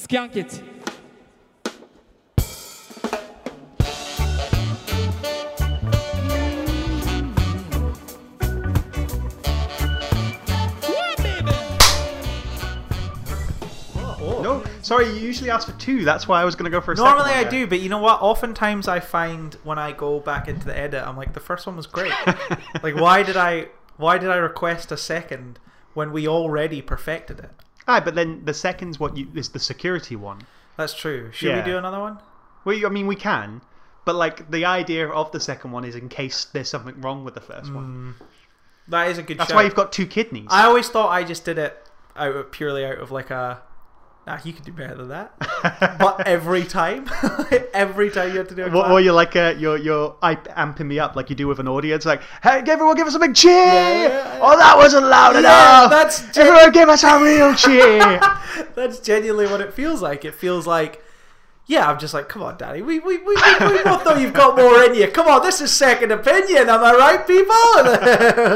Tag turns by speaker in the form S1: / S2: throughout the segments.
S1: Skunk it.
S2: No, sorry, you usually ask for two. That's why I was going to go for a
S3: Normally
S2: second
S3: I do, but you know what? Oftentimes I find when I go back into the edit, I'm like, the first one was great. like, why did I? Why did I request a second when we already perfected it?
S2: Aye, but then the second's what you is the security one.
S3: That's true. Should
S2: Yeah.
S3: we do another one?
S2: Well, I mean, we can, but like the idea of the second one is in case there's something wrong with the first one. Hmm.
S3: That is a good.
S2: That's
S3: shout.
S2: why you've got two kidneys.
S3: I always thought I just did it out of, purely out of like a. Ah, you could do better than that. but every time, every time you have to do a
S2: Or, or you're like uh, you're you're amping me up like you do with an audience, like, "Hey, everyone, give us a big cheer!"
S3: yeah,
S2: Oh, that wasn't loud
S3: Yeah,
S2: enough.
S3: that's gen-
S2: everyone, give us a real cheer.
S3: That's genuinely what it feels like. It feels like, yeah, I'm just like, come on, Daddy, we we, we, we, we both know you've got more in you. Come on, this is second opinion. Am I right, people?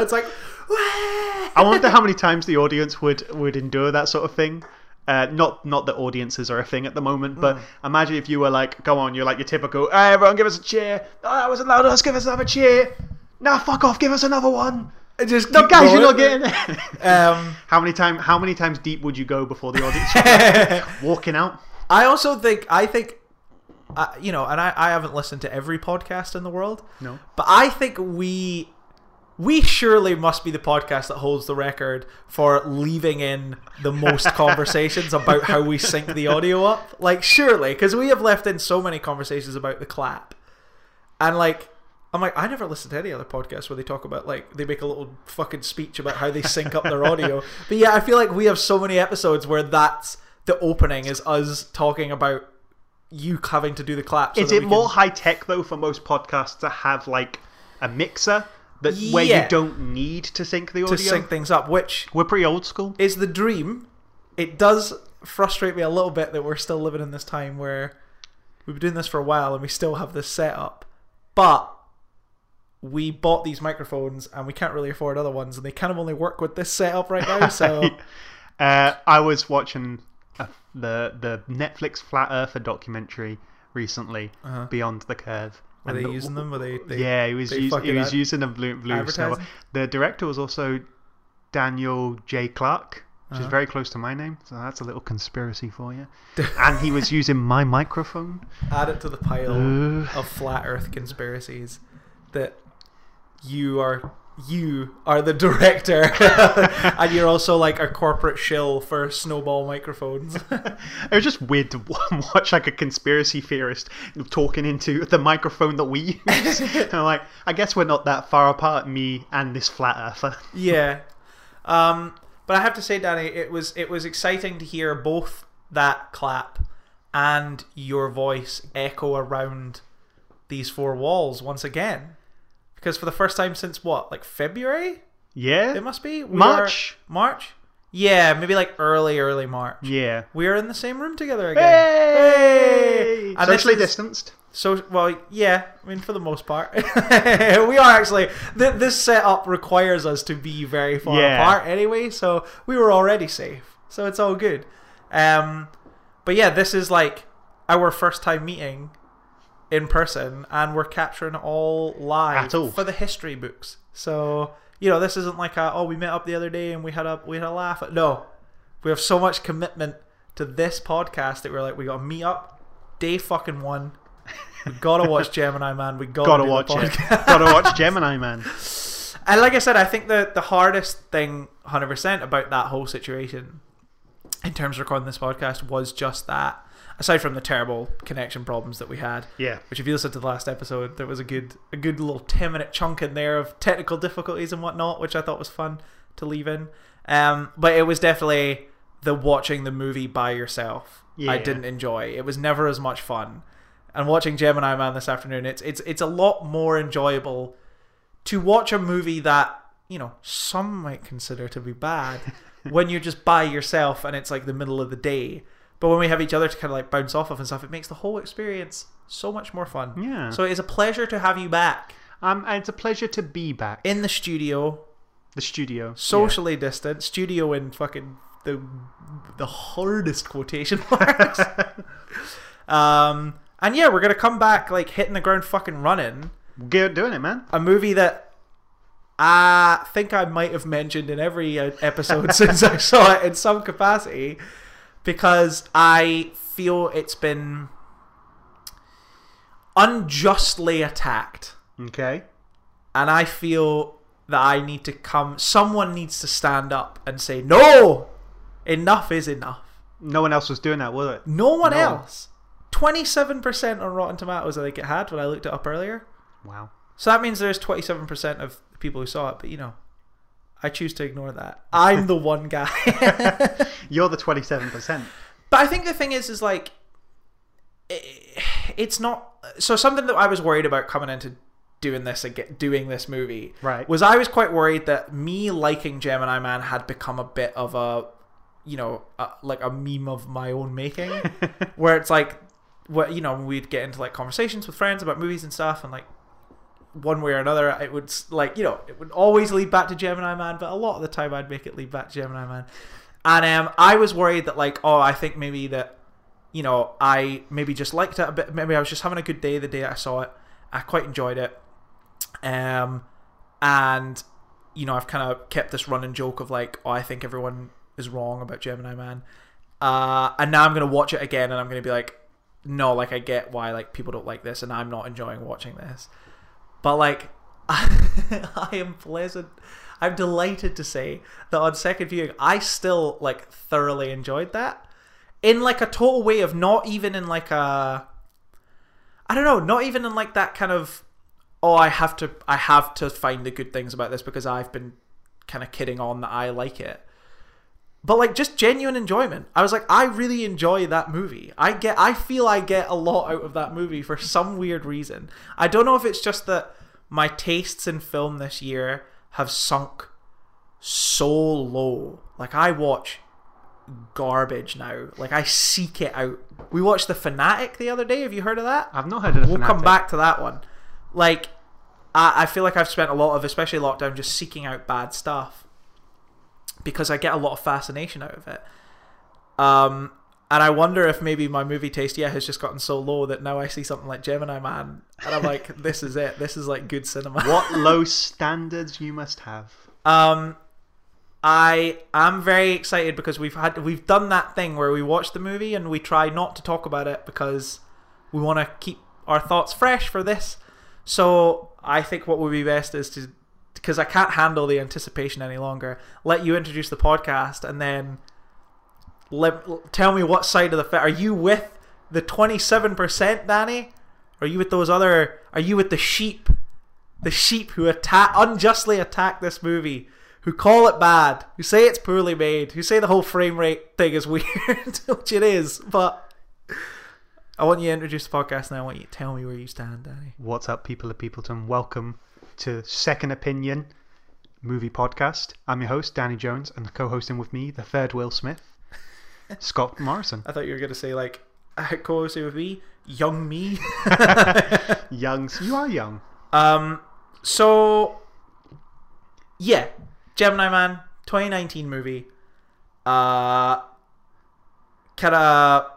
S3: It's like,
S2: I wonder how many times the audience would would endure that sort of thing. Uh, not not that audiences are a thing at the moment, but imagine if you were like, "Go on, you're like your typical, hey, everyone, give us a cheer. Oh, that wasn't loud. Let's give us another cheer. Now, fuck off, give us another one.
S3: just
S2: No, guys, you're not getting it.
S3: Um,
S2: how many time? How many times deep would you go before the audience walking out?
S3: I also think I think. Uh, you know, and I, I haven't listened to every podcast in the world.
S2: No.
S3: But I think we we surely must be the podcast that holds the record for leaving in the most conversations about how we sync the audio up. Like surely, because we have left in so many conversations about the clap, and like. I'm like, I never listen to any other podcast where they talk about like they make a little fucking speech about how they sync up their audio. But yeah, I feel like we have so many episodes where that's the opening is us talking about you having to do the clap. so
S2: Is it more
S3: can-
S2: high tech though for most podcasts to have like a mixer that where you don't need to sync the audio?
S3: to sync things up? Which
S2: We're pretty old school.
S3: is the dream. It does frustrate me a little bit that we're still living in this time where we've been doing this for a while and we still have this setup, but we bought these microphones and we can't really afford other ones, and they kind of only work with this setup right now. So
S2: Uh, I was watching uh, the the Netflix Flat Earther documentary recently, Beyond the Curve.
S3: Were
S2: And
S3: they
S2: the-
S3: using them? Were they? they
S2: yeah, he was
S3: they
S2: us- he was using a blue blue snowball. The director was also Daniel J. Clark, which
S3: Uh-huh.
S2: is very close to my name, so that's a little conspiracy for you. and he was using my microphone.
S3: add it to the pile of flat Earth conspiracies that you are you are the director and you're also like a corporate shill for snowball microphones
S2: It was just weird to watch like a conspiracy theorist talking into the microphone that we use. and I'm like, I guess we're not that far apart, me and this flat earther.
S3: yeah um but i have to say danny it was it was exciting to hear both that clap and your voice echo around these four walls once again because for the first time since what like february
S2: Yeah,
S3: it must be We
S2: March.
S3: are- march yeah maybe like early early march
S2: yeah.
S3: we are in the same room together again
S2: Hey!
S3: This
S2: Socially distanced.
S3: So, well, yeah. I mean, for the most part, we are actually. Th- this setup requires us to be very far
S2: Yeah.
S3: apart anyway, so we were already safe. So it's all good. Um, but yeah, this is like our first time meeting in person, and we're capturing all live
S2: all.
S3: for the history books. So you know, this isn't like a oh we met up the other day and we had a we had a laugh. No, we have so much commitment to this podcast that we're like we got to meet up day fucking one. We gotta watch Gemini Man. We gotta,
S2: Gotta watch it. Gotta watch Gemini Man.
S3: And like I said, I think the the hardest thing, hundred percent, about that whole situation, in terms of recording this podcast, was just that. Aside from the terrible connection problems that we had,
S2: Yeah.
S3: which if you listen to the last episode, there was a good a good little ten minute chunk in there of technical difficulties and whatnot, which I thought was fun to leave in. Um, but it was definitely the watching the movie by yourself. I didn't enjoy. It was never as much fun. And watching Gemini Man this afternoon, it's it's it's a lot more enjoyable to watch a movie that you know some might consider to be bad when you're just by yourself and it's like the middle of the day. But when we have each other to kind of like bounce off of and stuff, it makes the whole experience so much more fun.
S2: Yeah.
S3: So it is a pleasure to have you back
S2: Um, and it's a pleasure to be back.
S3: in the studio,
S2: the studio.
S3: socially distant, studio in fucking the the hardest quotation marks. um, and yeah, we're gonna come back like hitting the ground fucking running.
S2: Get doing it, man.
S3: A movie that I think I might have mentioned in every uh, episode since I saw it in some capacity, because I feel it's been unjustly attacked,
S2: Okay.
S3: and I feel that I need to come. Someone needs to stand up and say, "No, enough is enough."
S2: No one else was doing that, was it?
S3: No one
S2: No.
S3: else. Twenty-seven percent on Rotten Tomatoes. I think it had when I looked it up earlier.
S2: Wow.
S3: So that means there's twenty-seven percent of the people who saw it. But you know, I choose to ignore that. I'm the one guy.
S2: You're the 27%.
S3: But I think the thing is, is like, i- it's not. So something that I was worried about coming into doing this again, doing this movie,
S2: Right.
S3: was I was quite worried that me liking Gemini Man had become a bit of a, you know, a, like a meme of my own making, where it's like, what you know, we'd get into like conversations with friends about movies and stuff, and like. One way or another, it would like you know it would always lead back to Gemini Man, but a lot of the time I'd make it lead back to Gemini Man. And um, I was worried that like, oh, I think maybe that, you know, I maybe just liked it a bit. Maybe I was just having a good day the day I saw it. I quite enjoyed it. Um, and you know, I've kind of kept this running joke of like, oh, I think everyone is wrong about Gemini Man. Uh, and now I'm gonna watch it again, and I'm gonna be like, no, like I get why like people don't like this, and I'm not enjoying watching this. But like, I am pleasant. I'm delighted to say that on second viewing, I still like thoroughly enjoyed that in like a total way of not even in like a, I don't know, not even in like that kind of, oh, I have to, I have to find the good things about this because I've been kind of kidding on that I like it. But like just genuine enjoyment. I was like, I really enjoy that movie. I get, I feel I get a lot out of that movie for some weird reason. I don't know if it's just that my tastes in film this year have sunk so low. Like I watch garbage now. Like I seek it out. We watched The Fanatic the other day. Have you heard of that?
S2: I've not heard of
S3: We'll come back to that one. Like I, I feel like I've spent a lot of, especially lockdown, just seeking out bad stuff because I get a lot of fascination out of it. Um, and I wonder if maybe my movie taste, yeah, has just gotten so low that now I see something like Gemini Man, and I'm like, this is it. This is like good cinema.
S2: What low standards you must have.
S3: Um, I am very excited because we've had we've done that thing where we watch the movie and we try not to talk about it because we want to keep our thoughts fresh for this. So I think what would be best is to because I can't handle the anticipation any longer. Let you introduce the podcast and then let tell me what side of the fe- are you with the twenty seven percent, Danny? Are you with those other? Are you with the sheep? The sheep who attack unjustly attack this movie, who call it bad, who say it's poorly made, who say the whole frame rate thing is weird, which it is. But I want you to introduce the podcast now. I want you to tell me where you stand, Danny.
S2: What's up, people of Peopleton? Welcome to Second Opinion movie podcast. I'm your host, Danny Jones, and co-hosting with me, the third Will Smith, Scott Morrison.
S3: I thought you were going to say like co-hosting with me, young me.
S2: Youngs, you are young.
S3: Um, so yeah, Gemini Man, 2019 movie. Uh, kind of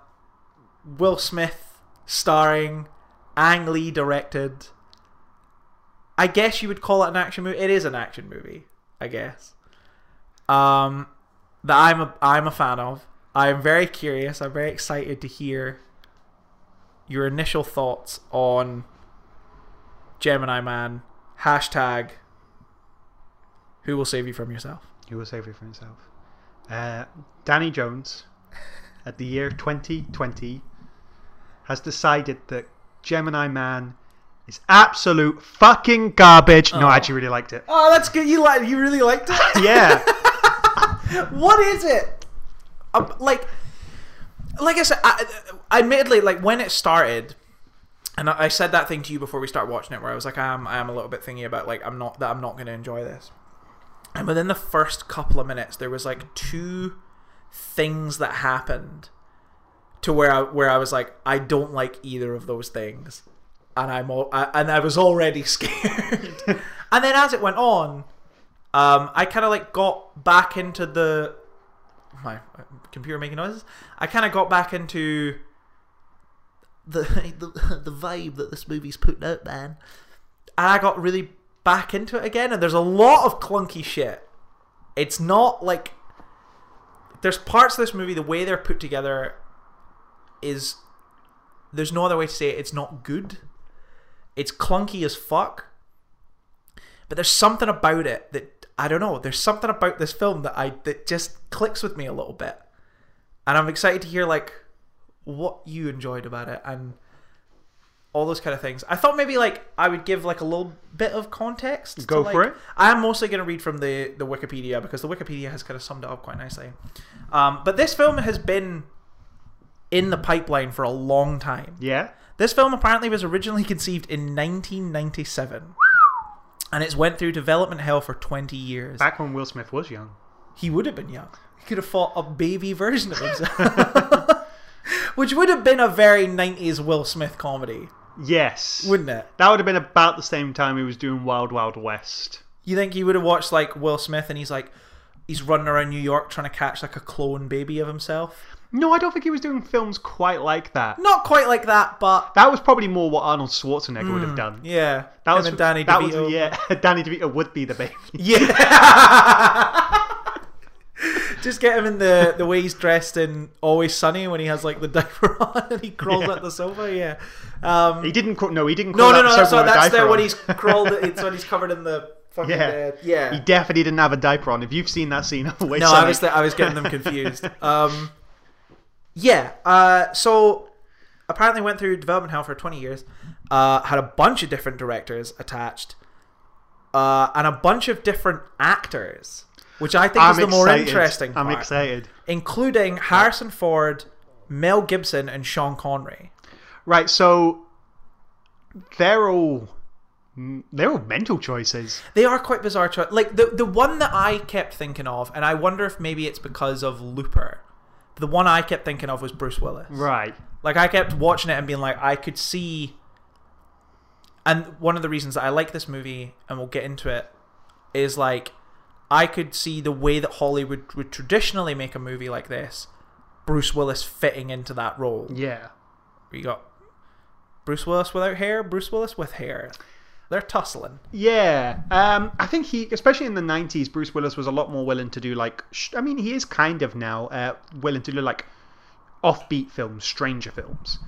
S3: Will Smith starring, Ang Lee directed. I guess you would call it an action movie. It is an action movie, I guess. Um, that I'm a I'm a fan of. I'm very curious. I'm very excited to hear your initial thoughts on Gemini Man, hashtag who will save you from yourself.
S2: Who will save you from yourself? Uh, Danny Jones, at the year 2020, has decided that Gemini Man is absolute fucking garbage. No,
S3: Oh.
S2: I actually really liked it.
S3: Oh, that's good. You like you really liked it.
S2: Yeah.
S3: what is it? Um, like, like I said, I, admittedly, like when it started, and I I said that thing to you before we start watching it, where I was like, I am, I am a little bit thingy about like I'm not that I'm not going to enjoy this. And within the first couple of minutes, there was like two things that happened to where I where I was like, I don't like either of those things, and I'm all, I, and I was already scared. and then as it went on, um, I kind of like got back into the my computer making noises. I kind of got back into the, the the vibe that this movie's putting out, man. And I got really back into it again. And there's a lot of clunky shit. It's not like there's parts of this movie the way they're put together is there's no other way to say it. It's not good. It's clunky as fuck. But there's something about it that I don't know. There's something about this film that I that just clicks with me a little bit, and I'm excited to hear like what you enjoyed about it and all those kind of things. I thought maybe like I would give like a little bit of context.
S2: Go
S3: to,
S2: for
S3: like-
S2: it.
S3: I am mostly going to read from the the Wikipedia because the Wikipedia has kind of summed it up quite nicely. Um, but this film has been in the pipeline for a long time.
S2: Yeah.
S3: This film apparently was originally conceived in 1997. And it's went through development hell for 20 years.
S2: Back when Will Smith was young.
S3: He would have been young. He could have fought a baby version of himself. Which would have been a very 90s Will Smith comedy,
S2: Yes.
S3: wouldn't it?
S2: That would have been about the same time he was doing Wild Wild West.
S3: You think he would have watched like Will Smith and he's like he's running around New York trying to catch like a clone baby of himself?
S2: No, I don't think he was doing films quite like that.
S3: Not quite like that, but
S2: That was probably more what Arnold Schwarzenegger would have done.
S3: yeah.
S2: That was
S3: and Danny
S2: that
S3: DeVito.
S2: Was, yeah, Danny DeVito would be the baby.
S3: Yeah. Just get him in the the way he's dressed in Always Sunny when he has like the diaper on and he crawls
S2: Yeah.
S3: at the sofa. Yeah. Um,
S2: He didn't. crawl- No, he didn't.
S3: no,
S2: crawl
S3: no,
S2: out
S3: no.
S2: the
S3: So
S2: with a
S3: that's there
S2: diaper
S3: when
S2: on.
S3: he's crawled. It's when he's covered in the fucking
S2: Yeah.
S3: uh, yeah.
S2: He definitely didn't have a diaper on. If you've seen that scene of Always
S3: no,
S2: Sunny,
S3: I was I was getting them confused. um, yeah. Uh, so apparently went through development hell for 20 years. Uh, had a bunch of different directors attached, uh, and a bunch of different actors, which I think
S2: I'm
S3: is the more interesting part,
S2: I'm excited.
S3: including Harrison Ford, Mel Gibson, and Sean Connery.
S2: Right, so they're all they're all mental choices.
S3: They are quite bizarre. Cho- like the the one that I kept thinking of, and I wonder if maybe it's because of Looper. The one I kept thinking of was Bruce Willis.
S2: Right.
S3: Like I kept watching it and being like, I could see. And one of the reasons that I like this movie, and we'll get into it, is like, I could see the way that Hollywood would traditionally make a movie like this, Bruce Willis fitting into that role.
S2: Yeah.
S3: You got Bruce Willis without hair, Bruce Willis with hair. They're tussling.
S2: Yeah, um, I think he, especially in the '90s, Bruce Willis was a lot more willing to do like. Sh- I mean, he is kind of now uh, willing to do like offbeat films, stranger films.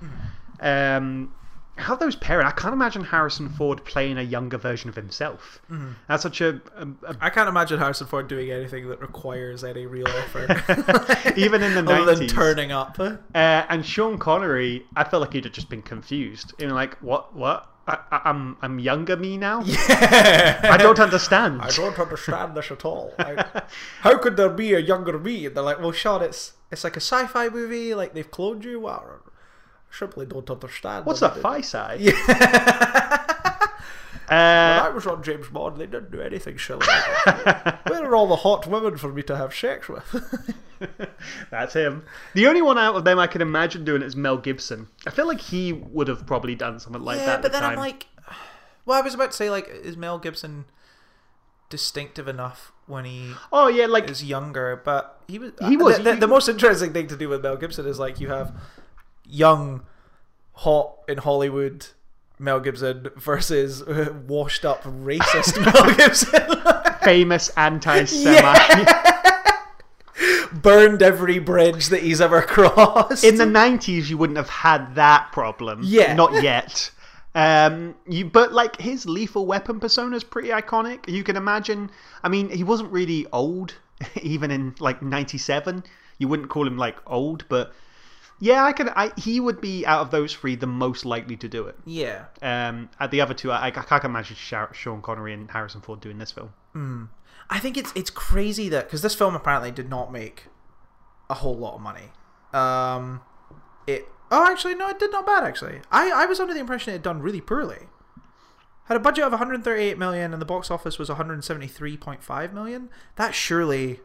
S2: Um, how those pairing? I can't imagine Harrison Ford playing a younger version of himself. That's such a, a, a
S3: I can't imagine Harrison Ford doing anything that requires any real effort.
S2: even in the
S3: Other than
S2: nineties.
S3: turning up.
S2: Uh, and Sean Connery, I felt like he'd have just been confused. You know, like what? What? I, I, I'm I'm younger me now. Yeah. I don't understand.
S3: I don't understand this at all. I, how could there be a younger me? And they're like, well, Sean, it's it's like a sci-fi movie. Like they've cloned you. Well, I simply don't understand.
S2: What's
S3: a
S2: that
S3: they-
S2: Phi Sci?
S3: When
S2: Uh,
S3: I was on James Bond, they didn't do anything silly. Where are all the hot women for me to have sex with?
S2: that's him. The only one out of them I can imagine doing it is Mel Gibson. I feel like he would have probably done something like
S3: yeah,
S2: that. at
S3: but
S2: the
S3: then I'm like, well, I was about to say like, is Mel Gibson distinctive enough when he
S2: oh yeah, like
S3: is younger, but he was.
S2: He was-
S3: The, the,
S2: he-
S3: the most interesting thing to do with Mel Gibson is like you have young, hot in Hollywood Mel Gibson versus uh, washed up racist Mel Gibson.
S2: famous anti-Semite.
S3: Burned every bridge that he's ever crossed.
S2: In the '90s, you wouldn't have had that problem.
S3: Yeah.
S2: not yet. Um, you but like his lethal weapon persona is pretty iconic. You can imagine. I mean, he wasn't really old, even in like '97. You wouldn't call him like old, but yeah, I could. I he would be out of those three the most likely to do it.
S3: yeah.
S2: Um, at the other two, I, I can't imagine Sean Connery and Harrison Ford doing this film.
S3: I think it's it's crazy that because this film apparently did not make a whole lot of money. Um, it oh actually no, it did not bad actually. I I was under the impression it had done really poorly. Had a budget of 138 million and the box office was 173.5 million. That surely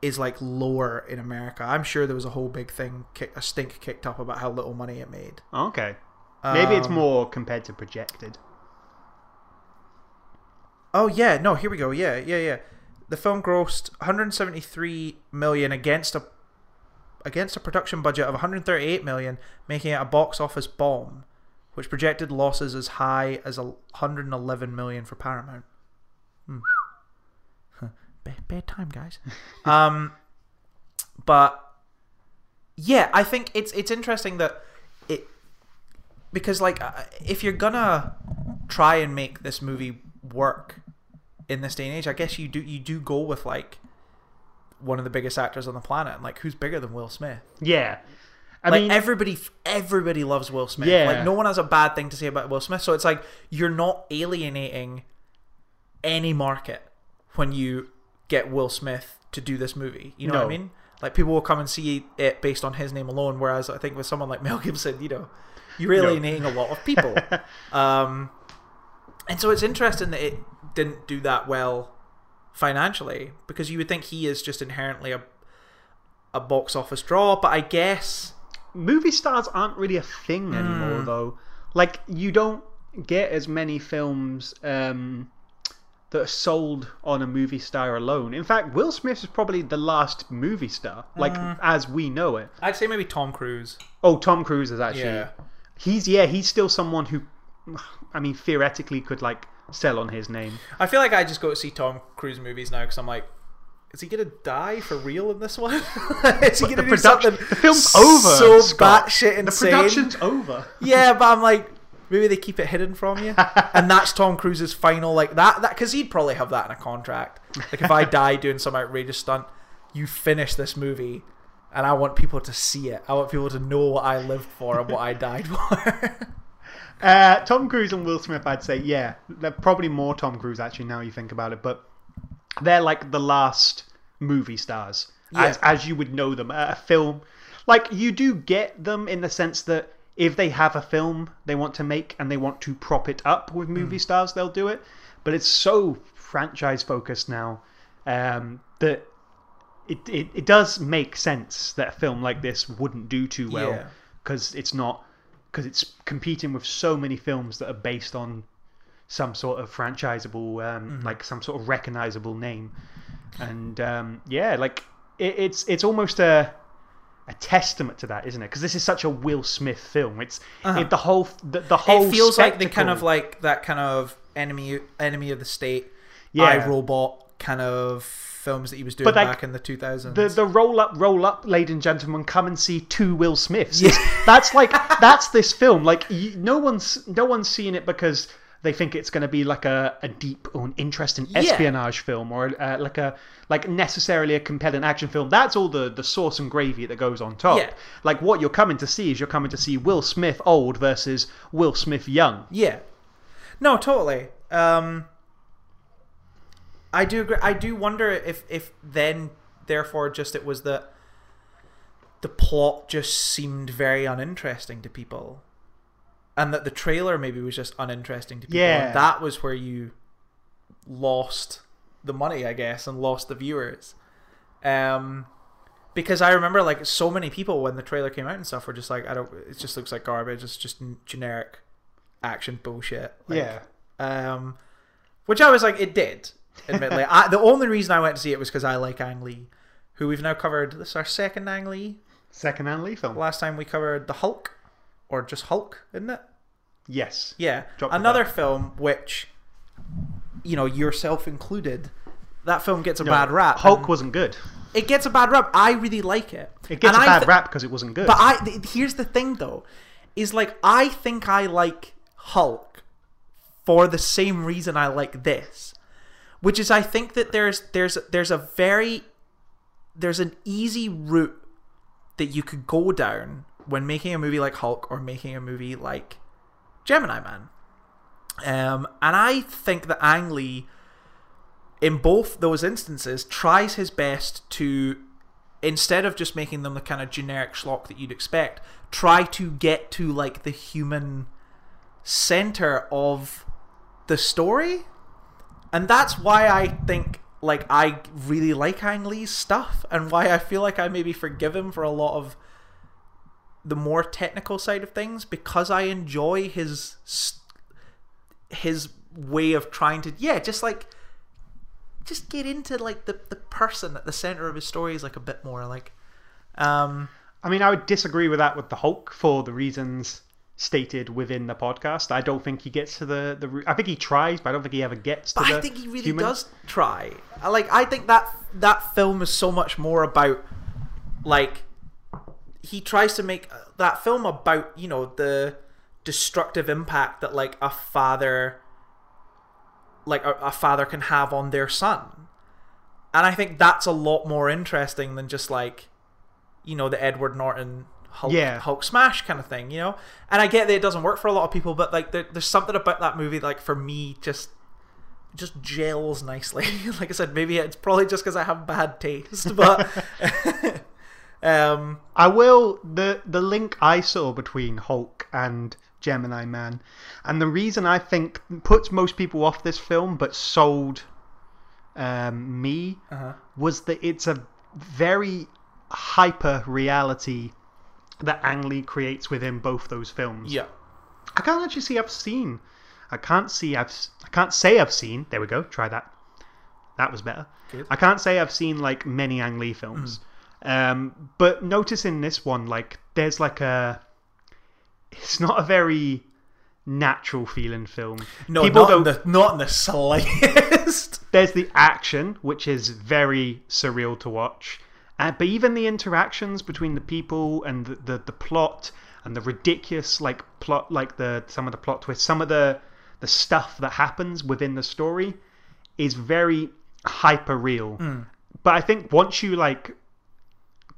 S3: is like lower in America. I'm sure there was a whole big thing, kick, a stink kicked up about how little money it made.
S2: Okay, maybe it's
S3: Um,
S2: more compared to projected.
S3: Oh yeah, no, here we go. Yeah, yeah, yeah. the film grossed 173 million against a against a production budget of 138 million, making it a box office bomb, which projected losses as high as 111 million for Paramount. Hmm. Bad, bad time, guys. um, but yeah, I think it's it's interesting that it because like uh, if you're gonna try and make this movie work in this day and age, I guess you do you do go with like one of the biggest actors on the planet, and like who's bigger than Will Smith?
S2: Yeah. I
S3: like
S2: mean,
S3: everybody, everybody loves Will Smith.
S2: Yeah.
S3: Like no one has a bad thing to say about Will Smith. So it's like you're not alienating any market when you get Will Smith to do this movie. You know what I mean? Like people will come and see it based on his name alone. Whereas I think with someone like Mel Gibson, you know, you're
S2: No.
S3: alienating a lot of people. um, and so it's interesting that it didn't do that well financially because you would think he is just inherently a a box office draw. But I guess.
S2: movie stars aren't really a thing anymore, though. Like, you don't get as many films um, that are sold on a movie star alone. In fact, Will Smith is probably the last movie star, like,
S3: Hmm.
S2: as we know it.
S3: I'd say maybe Tom Cruise.
S2: Oh, Tom Cruise is actually.
S3: Yeah.
S2: He's, yeah, he's still someone who, I mean, theoretically could, like, sell on his name.
S3: I feel like I just go to see Tom Cruise movies now because I'm like, is he gonna die for real in this one? is he gonna
S2: The
S3: do something?
S2: the film's over.
S3: So
S2: Scott.
S3: batshit
S2: The production's over.
S3: yeah, but I'm like, maybe they keep it hidden from you, and that's Tom Cruise's final like that. That because he'd probably have that in a contract. Like if I die doing some outrageous stunt, you finish this movie. And I want people to see it. I want people to know what I lived for and what I died for.
S2: Uh, Tom Cruise and Will Smith, I'd say, yeah, they're probably more Tom Cruise actually. Now you think about it, but they're like the last movie stars, as as you would know them. A film, like you do get them in the sense that if they have a film they want to make and they want to prop it up with movie stars, they'll do it. But it's so franchise focused now um, that it, it it does make sense that a film like this wouldn't do too well
S3: Yeah.
S2: because it's not because it's competing with so many films that are based on some sort of franchisable, um, like some sort of recognizable name, and um, yeah, like it, it's it's almost a a testament to that, isn't it? Because this is such a Will Smith film. It's uh-huh. it, the whole the, the whole.
S3: it feels like the kind of like that kind of enemy enemy of the state,
S2: Yeah.
S3: I, Robot kind of films that he was doing
S2: But, like,
S3: back in the 2000s.
S2: the the roll up, roll up, ladies and gentlemen, come and see two Will Smiths. It's- That's like that's this film. Like you, no one's no one's seeing it because they think it's going to be like a, a deep or an interesting espionage film or uh, like a like necessarily a compelling action film. That's all the the sauce and gravy that goes on top.
S3: Yeah.
S2: Like what you're coming to see is you're coming to see Will Smith old versus Will Smith young.
S3: Yeah. No, totally. Um, I do agree. I do wonder if if then therefore just it was that the plot just seemed very uninteresting to people, and that the trailer maybe was just uninteresting to people.
S2: Yeah.
S3: And that was where you lost the money, I guess, and lost the viewers. Um, because I remember like so many people when the trailer came out and stuff were just like, I don't. It just looks like garbage. It's just generic action bullshit. Like,
S2: yeah.
S3: um, which I was like, it did. Admittedly, I, the only reason I went to see it was because I like Ang Lee, who we've now covered. This is our second Ang Lee.
S2: Second Ang Lee film.
S3: Last time we covered the Hulk, or just Hulk, isn't it?
S2: Yes.
S3: Yeah,
S2: Drop
S3: another film which, you know, yourself included, that film gets a
S2: No,
S3: bad rap.
S2: Hulk wasn't good.
S3: It gets a bad rap. I really like it.
S2: It gets
S3: And
S2: a bad
S3: thi-
S2: rap because it wasn't good.
S3: But I th- here's the thing though, is like I think I like Hulk for the same reason I like this, which is I think that there's there's there's a very there's an easy route that you could go down when making a movie like Hulk or making a movie like Gemini Man. Um, and I think that Ang Lee, in both those instances, tries his best to instead of just making them the kind of generic schlock that you'd expect, try to get to like the human center of the story. And that's why I think like I really like Ang Lee's stuff and why I feel like I maybe forgive him for a lot of the more technical side of things because I enjoy his his way of trying to yeah, just like just get into like the the person at the center of his stories like a bit more. Like, um,
S2: I mean, I would disagree with that with the Hulk for the reasons stated within the podcast. I don't think he gets to the the. I think he tries, but I don't think he ever gets to
S3: but. I think he really
S2: human.
S3: does try. I like. I think that that film is so much more about like he tries to make uh, that film about you know the destructive impact that like a father like a, a father can have on their son. And i think that's a lot more interesting than just like you know the edward norton hulk,
S2: Yeah.
S3: hulk smash kind of thing you know? And i get that it doesn't work for a lot of people but like there, there's something about that movie like for me just just gels nicely. Like i said maybe it's probably just because i have bad taste but um
S2: I will the the link I saw between Hulk and Gemini Man, and the reason I think puts most people off this film, but sold um, me,
S3: uh-huh.
S2: was that it's a very hyper reality that Ang Lee creates within both those films.
S3: yeah
S2: I can't actually see I've seen. I can't see I've. I can't say I've seen. There we go. Try that. That was better.
S3: Good.
S2: I can't say I've seen like many Ang Lee films. Um, but notice in this one, like there's like a. It's not a very natural feeling film.
S3: no
S2: People
S3: not in,
S2: don't.
S3: the, not in the slightest
S2: There's the action, which is very surreal to watch. Uh, but even the interactions between the people and the, the, the plot and the ridiculous like plot, like the some of the plot twists, some of the the stuff that happens within the story is very hyper real. But I think once you like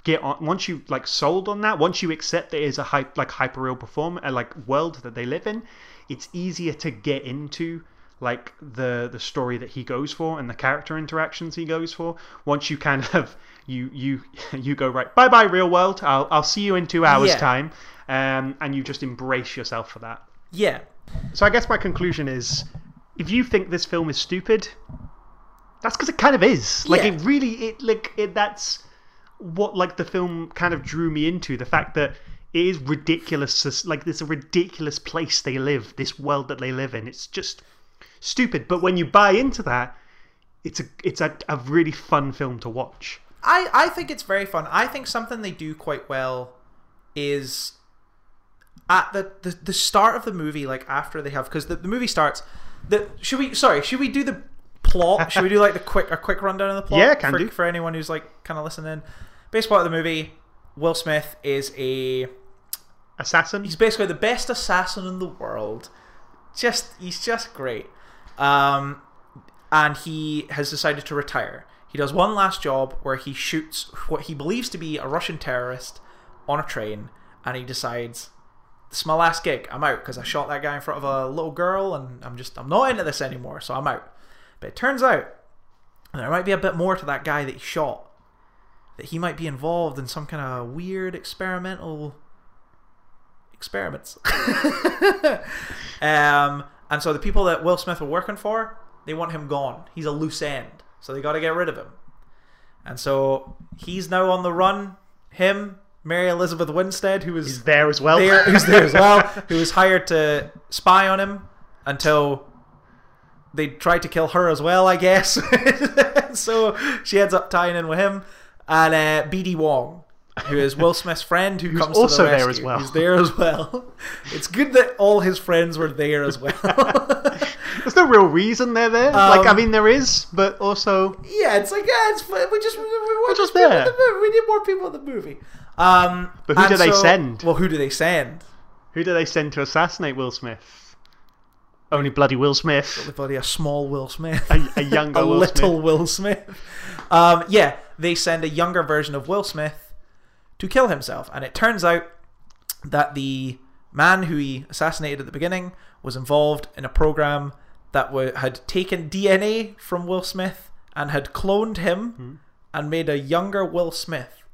S2: get on, once you like sold on that, once you accept that it is a hype like hyper real perform uh, like world that they live in, it's easier to get into like the the story that he goes for and the character interactions he goes for. Once you kind of you you you go right bye bye real world. I'll I'll see you in two hours
S3: Yeah.
S2: time, um, and you just embrace yourself for that.
S3: yeah
S2: So I guess my conclusion is, if you think this film is stupid, that's because it kind of is. Like
S3: Yeah.
S2: it really, it like it. That's what like the film kind of drew me into the fact that it is ridiculous. Like there's a ridiculous place they live, this world that they live in. It's just stupid. But when you buy into that, it's a it's a, a really fun film to watch.
S3: I, I think it's very fun. I think something they do quite well is at the, the, the start of the movie, like after they have because the, the movie starts. The should we sorry should we do the plot? should we do like the quick a quick rundown of the plot?
S2: Yeah, can
S3: for,
S2: do.
S3: for anyone who's like kind of listening. Base plot of the movie: Will Smith is a
S2: Assassin.
S3: he's basically the best assassin in the world. Just he's just great. Um, and he has decided to retire. He does one last job where he shoots what he believes to be a Russian terrorist on a train, and he decides, "This is my last gig. I'm out because I shot that guy in front of a little girl, and I'm just I'm not into this anymore. So I'm out." But it turns out there might be a bit more to that guy that he shot. That he might be involved in some kind of weird experimental experiments. um, and so the people that Will Smith are working for, they want him gone. He's a loose end, so they got to get rid of him. And so he's now on the run. Him, Mary Elizabeth Winstead, who was
S2: He's there as well.
S3: there, who's there as well, who was hired to spy on him until they tried to kill her as well, I guess. so she ends up tying in with him, and uh, BD Wong, who is Will Smith's friend, who comes
S2: also
S3: to the
S2: there as well.
S3: Who's there as well. It's good that all his friends were there as well.
S2: There's no real reason they're there. like I
S3: Um,
S2: mean, there is, but also
S3: yeah, it's like yeah, it's we just we, we want
S2: just there.
S3: the. We need more people in the movie. Um,
S2: But who do they
S3: so-
S2: send?
S3: Well, who do they send?
S2: who do they send to assassinate Will Smith? Only bloody Will Smith.
S3: Only Bloody a small Will Smith.
S2: A, a younger
S3: a
S2: Will
S3: little
S2: Smith.
S3: Will Smith. Um, yeah, they send a younger version of Will Smith to kill himself, and it turns out that the man who he assassinated at the beginning was involved in a program that wa had taken DNA from Will Smith and had cloned him
S2: Hmm.
S3: and made a younger Will Smith.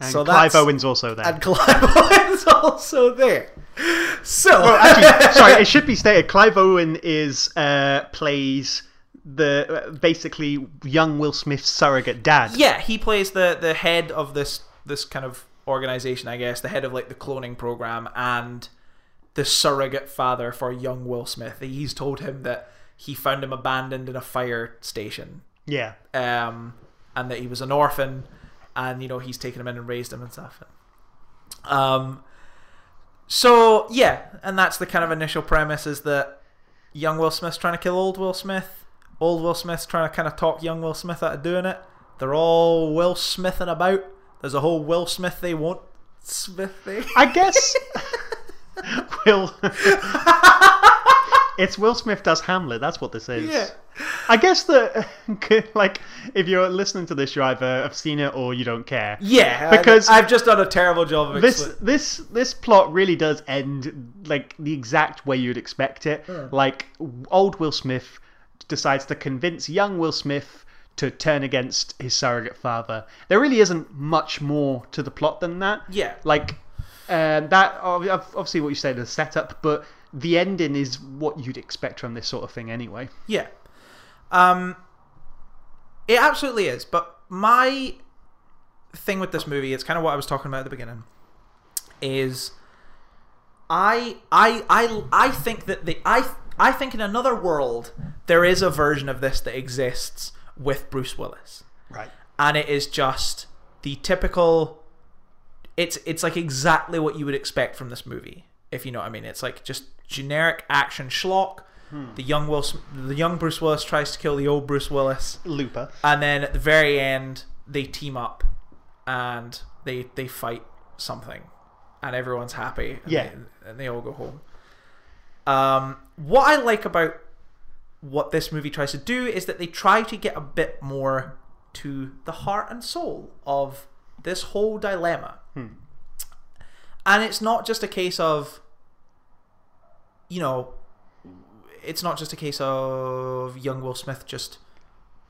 S2: And
S3: So
S2: Clive Owen's also there.
S3: And Clive Owen's also there. So
S2: Well, actually, sorry, it should be stated. Clive Owen is uh, plays the uh, basically young Will Smith's surrogate dad.
S3: Yeah, he plays the the head of this this kind of organization, I guess, the head of like the cloning program and the surrogate father for young Will Smith. He's told him that he found him abandoned in a fire station,
S2: Yeah.
S3: um, and that he was an orphan, and you know he's taken him in and raised him and stuff. Um, so yeah, and that's the kind of initial premise is that young Will Smith's trying to kill old Will Smith. Old Will Smith's trying to kind of talk young Will Smith out of doing it. They're all Will Smithing about. There's a whole Will Smith they won't Smith thing.
S2: I guess Will. it's Will Smith does Hamlet. That's what this is.
S3: Yeah.
S2: I guess that, like, if you're listening to this, you either have seen it or you don't care.
S3: Yeah,
S2: Because-
S3: I, have just done a terrible job of
S2: This
S3: expla-
S2: this this plot really does end like the exact way you'd expect it. Like old Will Smith decides to convince young Will Smith to turn against his surrogate father. There really isn't much more to the plot than that.
S3: Yeah.
S2: Like um, that ob- ob- obviously what you said is the setup, but the ending is what you'd expect from this sort of thing anyway.
S3: Yeah. Um it absolutely is, but my thing with this movie, it's kind of what I was talking about at the beginning, is I I I I think that the I I think in another world there is a version of this that exists with Bruce Willis.
S2: Right.
S3: and it is just the typical it's it's like exactly what you would expect from this movie if you know what i mean it's like just generic action schlock. The young will the young bruce willis tries to kill the old bruce willis.
S2: Looper.
S3: and then at the very end they team up and they they fight something. And everyone's happy. And
S2: Yeah.
S3: they, and they all go home. Um what i like about what this movie tries to do is that they try to get a bit more to the heart and soul of this whole dilemma. And it's not just a case of you know it's not just a case of young will smith just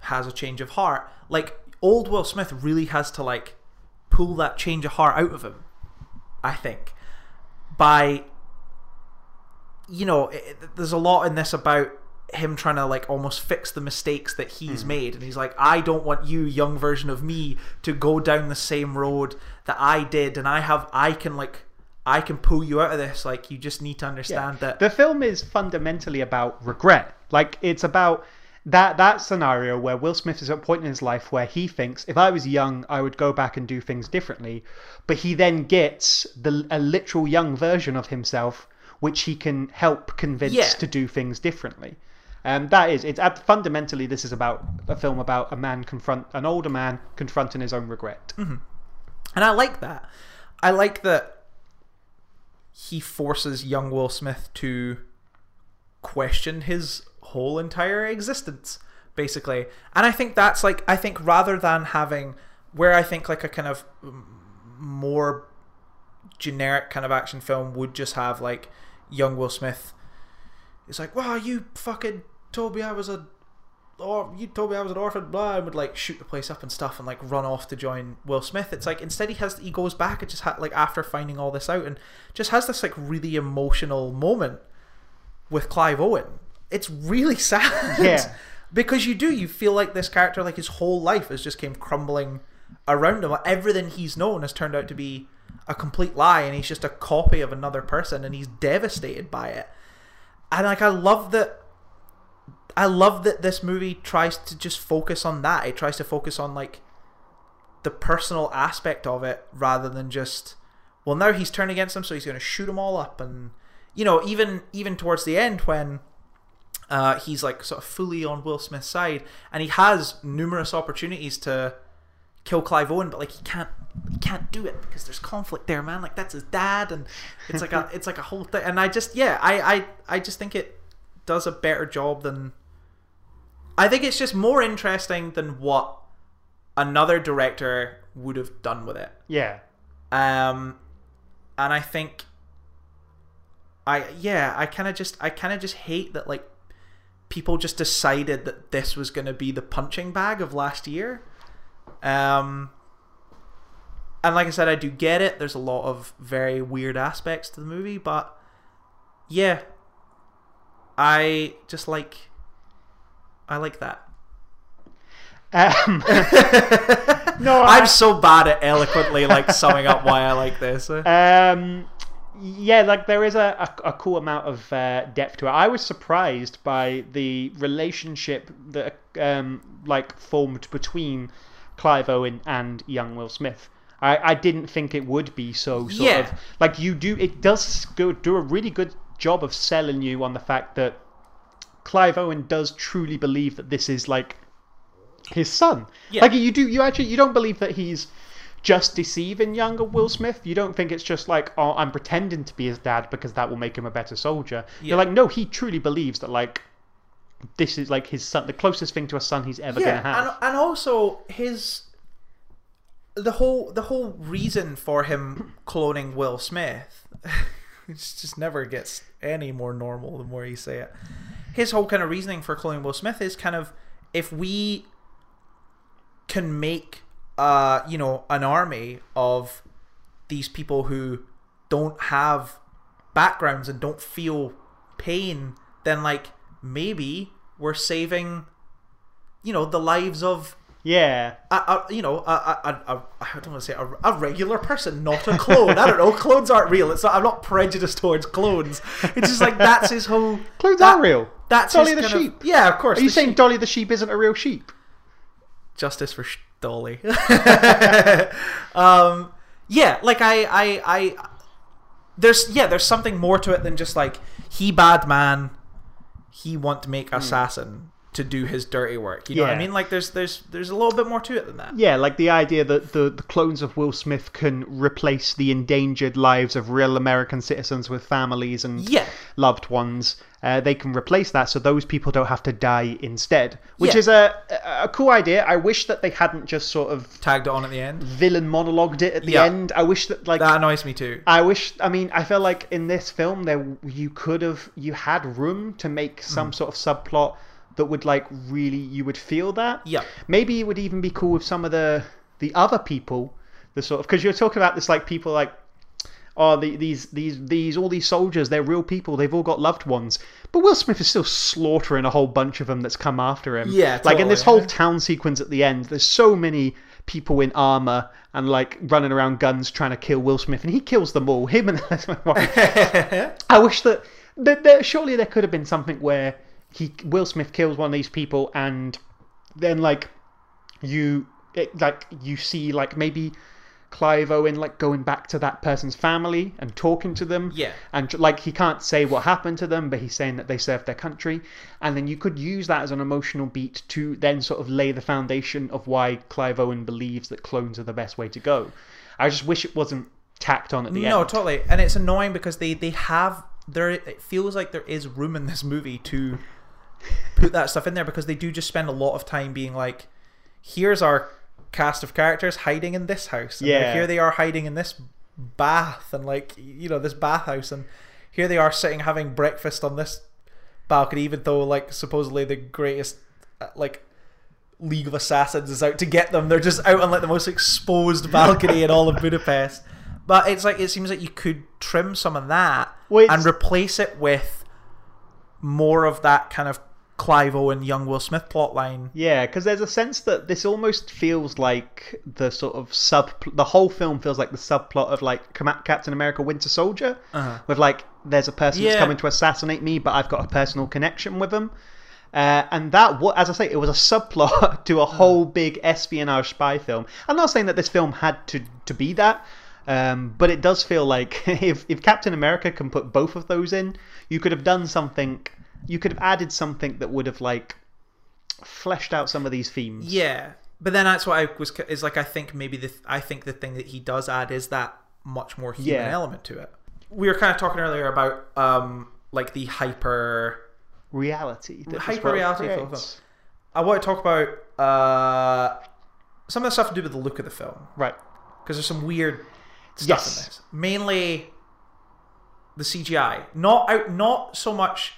S3: has a change of heart. Like old will smith really has to like pull that change of heart out of him i think. By you know it, there's a lot in this about him trying to like almost fix the mistakes that he's hmm. made. And he's like i don't want you young version of me to go down the same road that i did. And i have i can like i can pull you out of this like you just need to understand that
S2: The film is fundamentally about regret. Like it's about that that scenario where Will Smith is at a point in his life where he thinks if I was young I would go back and do things differently, but he then gets the a literal young version of himself which he can help convince
S3: Yeah.
S2: to do things differently. Um, that is, it's at, fundamentally this is about a film about a man confront an older man confronting his own regret.
S3: and i like that i like that he forces young will smith to question his whole entire existence basically. And i think that's like i think rather than having where i think like a kind of more generic kind of action film would just have like young will smith it's like wow you fucking told me i was a or you told me I was an orphan, blah, and would like shoot the place up and stuff, and like run off to join Will Smith. It's like instead he has he goes back and just ha- like after finding all this out, and just has this like really emotional moment with Clive Owen. It's really sad,
S2: Yeah.
S3: because you do you feel like this character like his whole life has just came crumbling around him. Everything he's known has turned out to be a complete lie, and he's just a copy of another person, and he's devastated by it. And like I love that I love that this movie tries to just focus on that. It tries to focus on like the personal aspect of it rather than just well now he's turned against them so he's going to shoot them all up. And you know even even towards the end when uh, he's like sort of fully on Will Smith's side and he has numerous opportunities to kill Clive Owen but like he can't he can't do it because there's conflict there man. Like that's his dad and it's like a it's like a whole thing. And I just yeah I I I just think it does a better job than I think it's just more interesting than what another director would have done with it.
S2: Yeah.
S3: Um, and I think I yeah I kind of just I kind of just hate that like people just decided that this was going to be the punching bag of last year. Um, and like I said, I do get it. There's a lot of very weird aspects to the movie, but yeah, I just like I like that.
S2: Um, no, I,
S3: I'm so bad at eloquently like summing up why I like this.
S2: Um, yeah, like there is a, a, a cool amount of uh, depth to it. I was surprised by the relationship that um, like formed between Clive Owen and young Will Smith. I, I didn't think it would be so sort
S3: Yeah.
S2: of like you do. It does go do a really good job of selling you on the fact that Clive Owen does truly believe that this is like his son.
S3: Yeah.
S2: Like you do, you actually you don't believe that he's just deceiving younger Will Smith. You don't think it's just like, oh, I'm pretending to be his dad because that will make him a better soldier.
S3: Yeah.
S2: You're like, no, he truly believes that like this is like his son, the closest thing to a son he's ever
S3: yeah,
S2: gonna have.
S3: and and also his the whole the whole reason for him cloning Will Smith, it just never gets any more normal the more you say it. His whole kind of reasoning for cloning Will Smith is kind of if we can make uh you know an army of these people who don't have backgrounds and don't feel pain then like maybe we're saving you know the lives of
S2: yeah,
S3: a, a you know a, a, I don't want to say a, a regular person, not a clone. I don't know. Clones aren't real. It's not, I'm not prejudiced towards clones. It's just like that's his whole.
S2: clones
S3: that-
S2: are real.
S3: That's
S2: Dolly the sheep.
S3: Of, yeah, of course.
S2: Are you saying
S3: sheep.
S2: Dolly the sheep isn't a real sheep?
S3: justice for Sh- Dolly? um, yeah, like I, I, I. There's yeah, there's something more to it than just like he bad man, he want to make assassin to do his dirty work. You know what I mean? Like there's there's there's a little bit more to it than that.
S2: Yeah, like the idea that the, the clones of Will Smith can replace the endangered lives of real American citizens with families and
S3: Yeah.
S2: loved ones. Uh, they can replace that so those people don't have to die instead, which
S3: Yeah.
S2: is a, a cool idea. I wish that they hadn't just sort of
S3: Tagged it on at the end.
S2: villain monologued it at the
S3: Yeah.
S2: end. I wish that like
S3: That annoys me too.
S2: I wish. I mean, I feel like in this film, there you could have you had room to make some sort of subplot that would like really you would feel that.
S3: Yeah.
S2: Maybe it would even be cool with some of the the other people, the sort of because you're talking about this like people like. Oh, the, these, these, these, all these soldiers, they're real people. They've all got loved ones. But Will Smith is still slaughtering a whole bunch of them that's come after him.
S3: Yeah,
S2: Like in this whole town sequence at the end, there's so many people in armor and like running around guns trying to kill Will Smith, and he kills them all. Him and I wish that, that, that surely there could have been something where he Will Smith kills one of these people, and then like you it, like you see like maybe Clive Owen like going back to that person's family and talking to them.
S3: Yeah.
S2: And like he can't say what happened to them, but he's saying that they served their country. And then you could use that as an emotional beat to then sort of lay the foundation of why Clive Owen believes that clones are the best way to go. I just wish it wasn't tacked on at the
S3: no,
S2: end.
S3: No, totally. And it's annoying because they they have there. It feels like there is room in this movie to put that stuff in there because they do just spend a lot of time being like, here's our cast of characters hiding in this house. And
S2: Yeah.
S3: Here they are hiding in this bath and like you know this bathhouse and here they are sitting having breakfast on this balcony even though like supposedly the greatest uh, like League of Assassins is out to get them. They're just out on like the most exposed balcony in all of Budapest. But it's like it seems like you could trim some of that
S2: Well,
S3: and replace it with more of that kind of Clive Owen, young Will Smith plotline.
S2: Yeah, because there's a sense that this almost feels like the sort of sub. The whole film feels like the subplot of like Captain America: Winter Soldier,
S3: Uh-huh.
S2: with like there's a person that's coming to assassinate me, but I've got a personal connection with them. Uh, and that, what as I say, it was a subplot to a whole big espionage spy film. I'm not saying that this film had to to be that, um, but it does feel like if if Captain America can put both of those in, you could have done something. You could have added something that would have like fleshed out some of these themes.
S3: Yeah, but then that's what I was is like. I think maybe the I think the thing that he does add is that much more human
S2: Yeah.
S3: element to it. We were kind of talking earlier about um like the hyper.
S2: Reality. that
S3: Hyper reality for the
S2: creates.
S3: I want to talk about uh some of the stuff to do with the look of the film
S2: Right.
S3: because there's some weird stuff
S2: Yes.
S3: in this. Mainly the CGI, not out, not so much.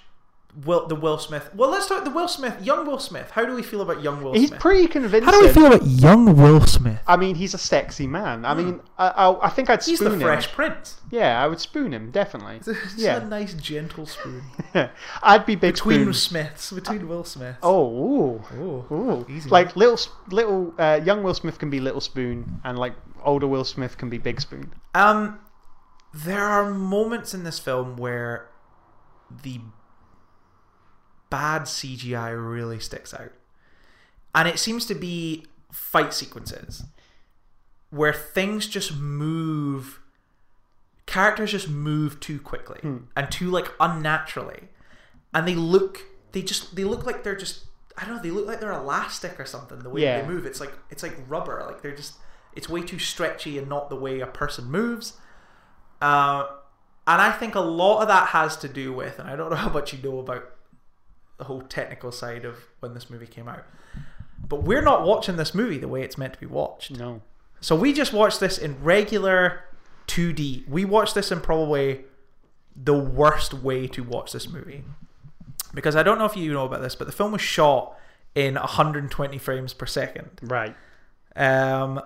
S3: Will the Will Smith? Well, let's talk the Will Smith, young Will Smith. How do we feel about young Will Smith?
S2: He's
S3: Smith?
S2: pretty convincing.
S3: How do we feel about young Will Smith?
S2: I mean, he's a sexy man. I mean, I, I, I think I'd spoon
S3: He's
S2: spoon
S3: the Fresh Prince.
S2: Yeah, I would spoon him definitely.
S3: Just
S2: Yeah.
S3: a nice gentle spoon
S2: I'd be big
S3: between
S2: spoon.
S3: Smiths, between Will Smith.
S2: Oh, ooh,
S3: Ooh,
S2: ooh.
S3: easy.
S2: Like little, little, uh, young Will Smith can be little spoon, and like older Will Smith can be big spoon.
S3: Um, there are moments in this film where the bad CGI really sticks out. And it seems to be fight sequences where things just move characters just move too quickly and too like unnaturally. And they look they just they look like they're just I don't know, they look like they're elastic or something, the way
S2: Yeah.
S3: they move. It's like it's like rubber. Like they're just it's way too stretchy and not the way a person moves. Uh, and I think a lot of that has to do with, and I don't know how much you know about the whole technical side of when this movie came out, but we're not watching this movie the way it's meant to be watched.
S2: No.
S3: So we just watched this in regular 2D. We watched this in probably the worst way to watch this movie. Because I don't know if you know about this, but the film was shot in 120 frames per second.
S2: Right.
S3: Um,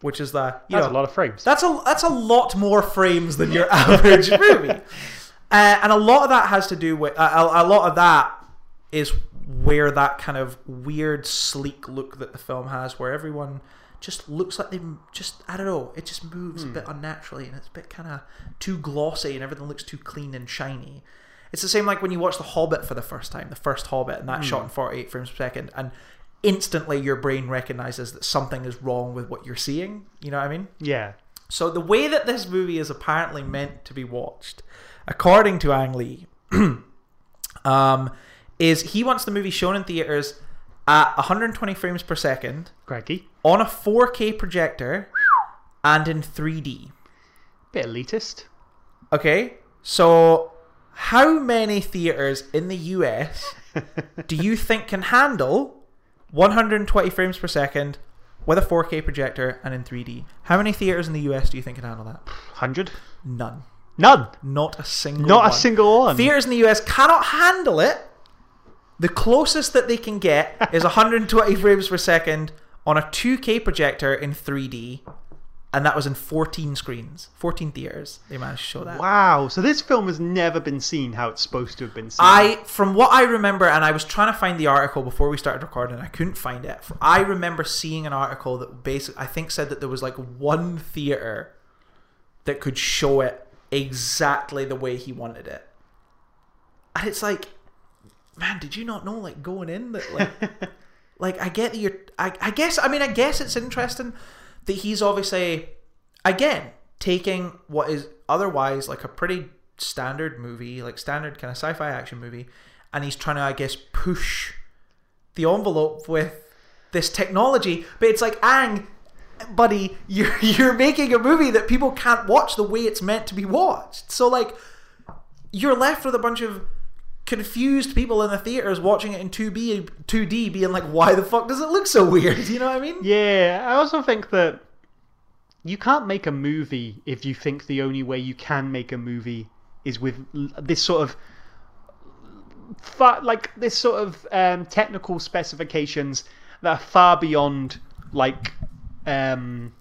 S3: which is the you
S2: That's
S3: know,
S2: a lot of frames.
S3: that's a that's a lot more frames than your average movie, uh, and a lot of that has to do with uh, a, a lot of that is where that kind of weird sleek look that the film has, where everyone just looks like they just I don't know, it just moves a bit unnaturally and it's a bit kind of too glossy and everything looks too clean and shiny. It's the same like when you watch The Hobbit for the first time, the first Hobbit, and that's shot in 48 frames per second, and instantly your brain recognizes that something is wrong with what you're seeing. You know what I mean?
S2: Yeah.
S3: So the way that this movie is apparently meant to be watched, according to Ang Lee, um, is he wants the movie shown in theaters at 120 frames per second
S2: Greggy.
S3: on a 4K projector and in 3D.
S2: Bit elitist.
S3: Okay, so how many theaters in the US do you think can handle 120 frames per second with a 4K projector and in 3D? How many theaters in the US do you think can handle that?
S2: 100?
S3: None.
S2: None.
S3: Not a single
S2: Not
S3: one.
S2: a single one.
S3: Theaters in the US cannot handle it. The closest that they can get is 120 frames per second on a 2K projector in 3D, and that was in 14 screens, 14 theaters. They managed to show that.
S2: Wow. So this film has never been seen how it's supposed to have been seen.
S3: I, from what I remember, and I was trying to find the article before we started recording, I couldn't find it. I remember seeing an article that basically, I think, said that there was like one theater that could show it exactly the way he wanted it. And it's like, man, did you not know, like, going in that, like, like I get that you're, I, I guess, I mean, I guess it's interesting that he's obviously, again, taking what is otherwise like a pretty standard movie, like standard kind of sci-fi action movie, and he's trying to, I guess, push the envelope with this technology. But it's like, Ang, buddy, you're you're making a movie that people can't watch the way it's meant to be watched. So like, you're left with a bunch of confused people in the theaters watching it in 2B 2D being like why the fuck does it look so weird? You know what i mean?
S2: Yeah, I also think that you can't make a movie if you think the only way you can make a movie is with this sort of fa- like this sort of um, technical specifications that are far beyond like um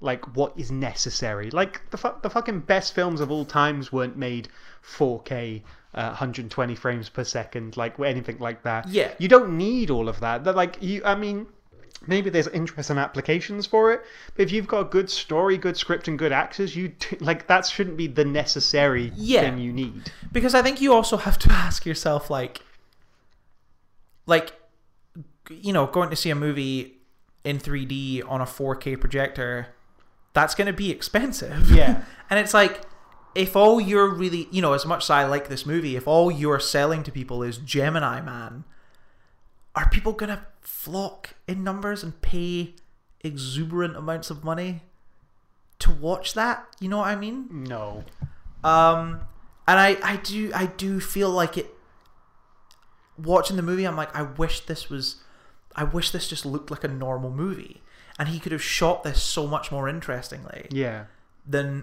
S2: like what is necessary. Like the fu- the fucking best films of all times weren't made 4K, uh, 120 frames per second, like anything like that.
S3: Yeah.
S2: you don't need all of that. That like you, I mean, maybe there's interesting applications for it, but if you've got a good story, good script, and good actors, you like that shouldn't be the necessary
S3: Yeah.
S2: thing you need.
S3: because i think you also have to ask yourself like like you know going to see a movie in 3d on a 4k projector that's going to be expensive
S2: Yeah.
S3: and it's like if all you're really you know as much as i like this movie if all you're selling to people is gemini man are people going to flock in numbers and pay exuberant amounts of money to watch that you know what i mean
S2: No.
S3: um, and I, I do, I do feel like it. Watching the movie, I'm like, I wish this was, I wish this just looked like a normal movie, and he could have shot this so much more interestingly
S2: Yeah.
S3: than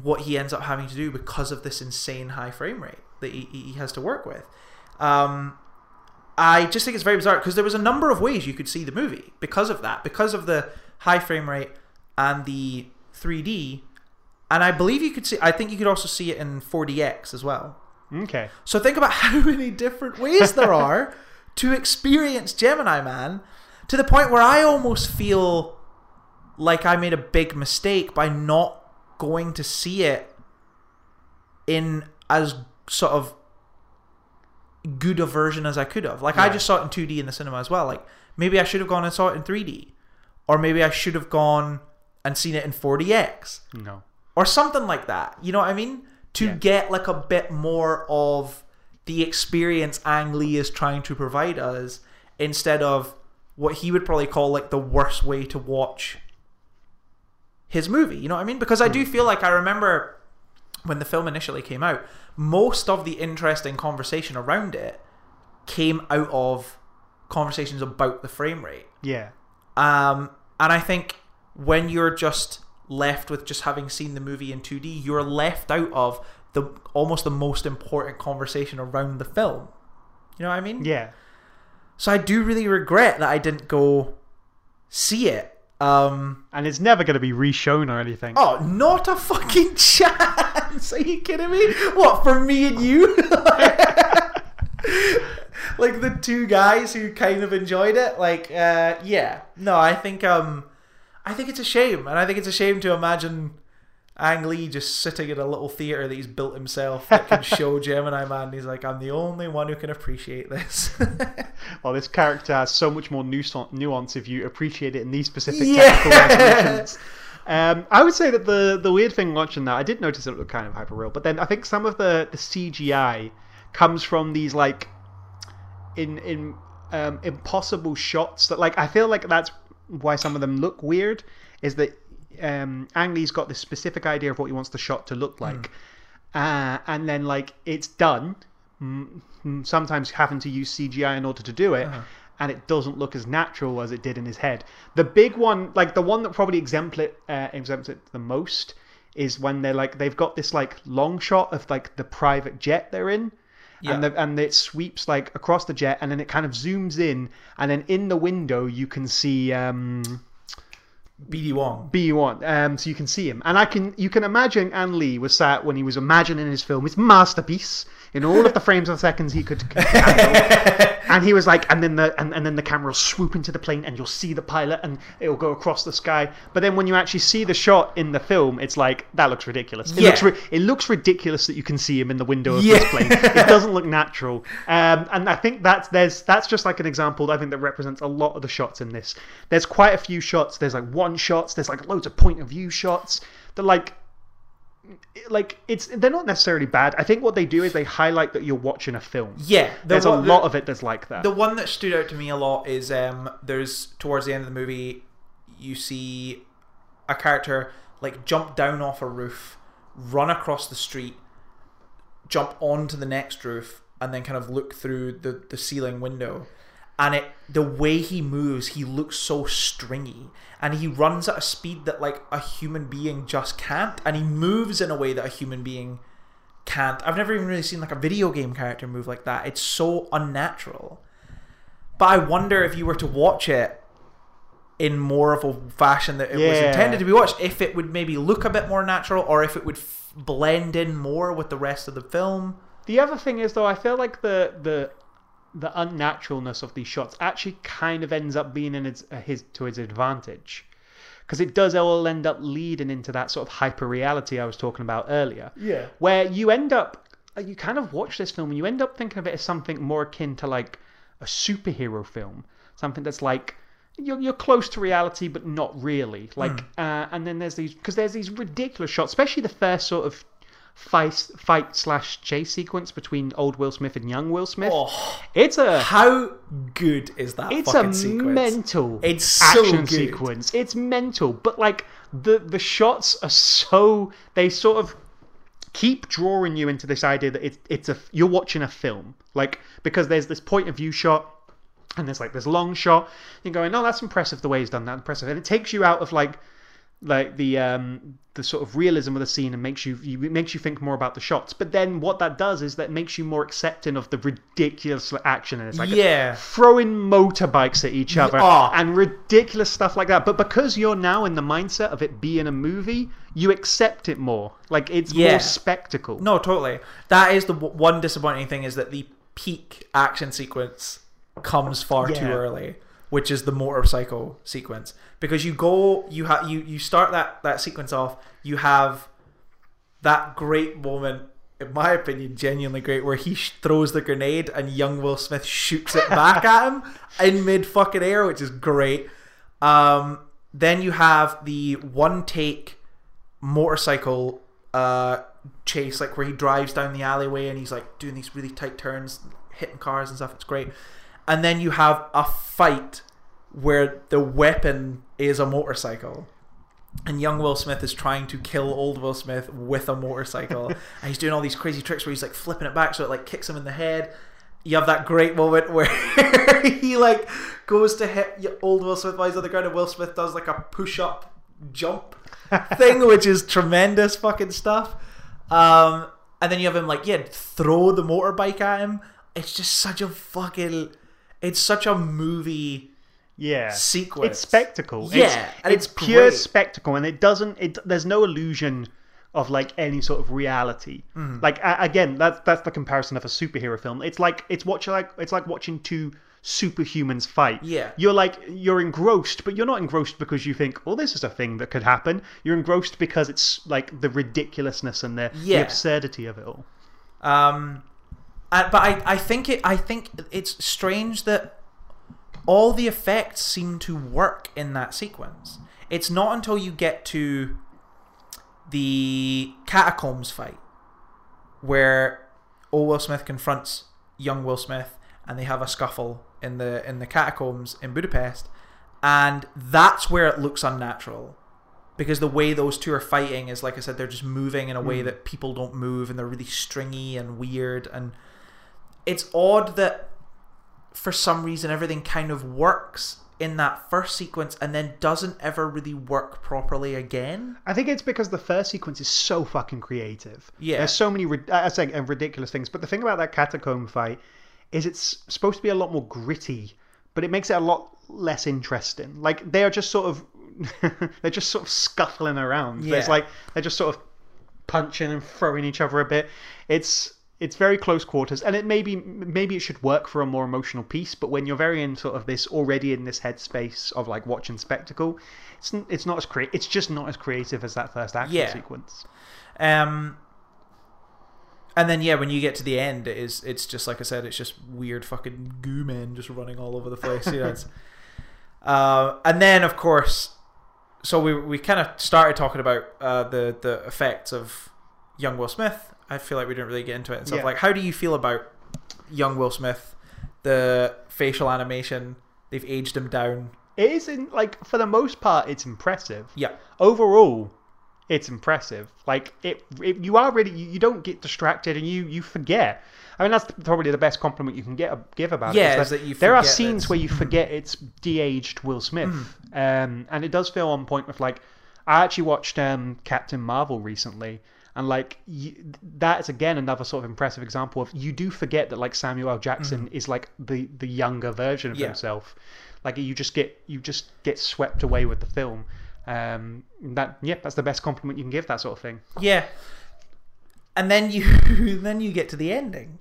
S3: what he ends up having to do because of this insane high frame rate that he, he has to work with. Um, I just think it's very bizarre because there was a number of ways you could see the movie because of that, because of the high frame rate and the 3D. And I believe you could see, I think you could also see it in 4DX as well.
S2: Okay.
S3: So think about how many different ways there are to experience Gemini Man to the point where I almost feel like I made a big mistake by not going to see it in as sort of good a version as I could have. Like I just saw it in 2D in the cinema as well. Like maybe I should have gone and saw it in 3D, or maybe I should have gone and seen it in 4DX.
S2: No.
S3: or something like that. You know what I mean? To
S2: Yeah.
S3: get like a bit more of the experience Ang Lee is trying to provide us instead of what he would probably call like the worst way to watch his movie. You know what I mean? Because I do feel like I remember when the film initially came out, most of the interesting conversation around it came out of conversations about the frame rate.
S2: Yeah.
S3: Um, and I think when you're just left with just having seen the movie in 2D, you're left out of the almost the most important conversation around the film. You know what I mean?
S2: Yeah.
S3: So I do really regret that I didn't go see it. Um,
S2: And it's never going to be reshown or anything.
S3: oh, not a fucking chance! Are you kidding me? What for me and you? like the two guys who kind of enjoyed it. Like, uh, yeah, no, I think um, I think it's a shame, and I think it's a shame to imagine Ang Lee just sitting in a little theater that he's built himself that can show Gemini Man. And he's like, I'm the only one who can appreciate this.
S2: Well, this character has so much more nuance nuance if you appreciate it in these specific
S3: Yeah.
S2: technical resolutions. Um, I would say that the the weird thing watching that, I did notice it looked kind of hyper real, but then I think some of the, the CGI comes from these like in in um, impossible shots that like I feel like that's why some of them look weird is that um, Ang Lee's got this specific idea of what he wants the shot to look like, uh, and then like it's done. mm, mm, Sometimes having to use CGI in order to do it, and it doesn't look as natural as it did in his head. The big one, like the one that probably exempt it, uh, exempts it the most, is when they're like they've got this like long shot of like the private jet they're in,
S3: Yeah.
S2: and the, and it sweeps like across the jet, and then it kind of zooms in, and then in the window you can see. Um,
S3: BD Wong.
S2: B1, um, so you can see him, and I can you can imagine Ang Lee was sat when he was imagining his film, his masterpiece, in all of the frames of seconds he could handle, and he was like, and then the and, and then the camera will swoop into the plane, and you'll see the pilot, and it'll go across the sky. But then when you actually see the shot in the film, it's like that looks ridiculous. It
S3: Yeah.
S2: looks ri- it looks ridiculous that you can see him in the window of
S3: Yeah.
S2: this plane. It doesn't look natural, um, and I think that's there's that's just like an example. I think that represents a lot of the shots in this. There's quite a few shots. There's like one shots. There's like loads of point of view shots. That like like it's they're not necessarily bad. I think what they do is they highlight that you're watching a film.
S3: Yeah, the
S2: There's a
S3: one- the-
S2: lot of it that's like that.
S3: The one that stood out to me a lot is um, there's towards the end of the movie, you see a character like jump down off a roof, run across the street, jump onto the next roof, and then kind of look through the, the ceiling window. And it the way he moves, he looks so stringy, and he runs at a speed that like a human being just can't, and he moves in a way that a human being can't. I've never even really seen like a video game character move like that. It's so unnatural. But I wonder if you were to watch it in more of a fashion that it was intended to be watched, if it would maybe look a bit more natural, or if it would f- blend in more with the rest of the film.
S2: The other thing is though, I feel like the the the unnaturalness of these shots actually kind of ends up being in its, uh, his to his advantage because it does all end up leading into that sort of hyper reality I was talking about earlier.
S3: Yeah.
S2: where you end up uh, you kind of watch this film and you end up thinking of it as something more akin to like a superhero film, something that's like you're, you're close to reality but not really. Like, uh, and then there's these because there's these ridiculous shots, especially the first sort of fight fight slash chase sequence between old Will Smith and young Will Smith.
S3: Oh,
S2: It's a
S3: how good is that
S2: it's
S3: fucking
S2: a
S3: sequence?
S2: mental
S3: It's so
S2: action
S3: good.
S2: sequence. It's mental, but like the the shots are so they sort of keep drawing you into this idea that it's it's a you're watching a film. Like because there's this point of view shot and there's like this long shot. You're going, oh, that's impressive the way he's done that. Impressive, and it takes you out of like like the um the sort of realism of the scene and makes you, you makes you think more about the shots. But then what that does is that makes you more accepting of the ridiculous action and it's like
S3: Yeah.
S2: throwing motorbikes at each other
S3: oh.
S2: and ridiculous stuff like that. But because you're now in the mindset of it being a movie, you accept it more. Like it's
S3: Yeah.
S2: more spectacle.
S3: No, totally. That is the w- one disappointing thing is that the peak action sequence comes far too early, which is the motorcycle sequence. Because you go, you have you you start that that sequence off. You have that great moment, in my opinion, genuinely great, where he sh- throws the grenade and young Will Smith shoots it back at him in mid fucking air, which is great. Um, then you have the one take motorcycle uh, chase, like where he drives down the alleyway and he's like doing these really tight turns, hitting cars and stuff. It's great. And then you have a fight where the weapon is a motorcycle. And young Will Smith is trying to kill old Will Smith with a motorcycle. and he's doing all these crazy tricks where he's like flipping it back so it like kicks him in the head. You have that great moment where he like goes to hit old Will Smith while he's on the ground and Will Smith does like a push up jump thing, which is tremendous fucking stuff. Um, and then you have him like, yeah, throw the motorbike at him. It's just such a fucking. It's such a movie
S2: yeah
S3: sequence.
S2: it's spectacle
S3: Yeah,
S2: it's,
S3: and
S2: it's,
S3: it's
S2: pure
S3: great.
S2: spectacle and it doesn't it there's no illusion of like any sort of reality
S3: Mm-hmm.
S2: like a- again that's that's the comparison of a superhero film it's like it's watching like it's like watching two superhumans fight
S3: Yeah.
S2: you're like you're engrossed but you're not engrossed because you think oh this is a thing that could happen you're engrossed because it's like the ridiculousness and the,
S3: Yeah.
S2: the absurdity of it all
S3: Um, uh, but I, I think it I think it's strange that all the effects seem to work in that sequence. It's not until you get to the catacombs fight where old Will Smith confronts young Will Smith and they have a scuffle in the in the catacombs in Budapest and that's where it looks unnatural because the way those two are fighting is like I said they're just moving in a way that people don't move and they're really stringy and weird and it's odd that for some reason everything kind of works in that first sequence and then doesn't ever really work properly again.
S2: I think it's because the first sequence is so fucking creative.
S3: Yeah.
S2: There's so many, I say, uh, ridiculous things. But the thing about that catacomb fight is it's supposed to be a lot more gritty, but it makes it a lot less interesting. Like they are just sort of, they're just sort of scuffling around. It's
S3: Yeah.
S2: like they're just sort of punching and throwing each other a bit. It's it's very close quarters, and it maybe maybe it should work for a more emotional piece. But when you're very in sort of this already in this headspace of like watching spectacle, it's it's not as cre- It's just not as creative as that first action
S3: Yeah.
S2: sequence.
S3: Um, and then yeah, when you get to the end, it is it's just like I said, it's just weird fucking goo men just running all over the place. You know, it's, uh, and then of course, so we we kind of started talking about uh, the the effects of young Will Smith. I feel like we didn't really get into it and stuff.
S2: Yeah.
S3: Like, how do you feel about young Will Smith? The facial animation, they've aged him down.
S2: It isn't like for the most part, it's impressive.
S3: Yeah,
S2: Overall, it's impressive. Like it, it you are really you, you don't get distracted and you you forget. I mean, that's probably the best compliment you can get give about it.
S3: Yeah,
S2: it.
S3: is that you
S2: there are scenes
S3: it's-
S2: where you forget it's de-aged Will Smith, um, and it does feel on point with like. I actually watched um, Captain Marvel recently, and like you, that is again another sort of impressive example of you do forget that like Samuel L. Jackson is like the the younger version of.
S3: Yeah.
S2: himself. Like you just get you just get swept away with the film. Um, that yeah, that's the best compliment you can give that sort of thing.
S3: Yeah. And then you then you get to the ending.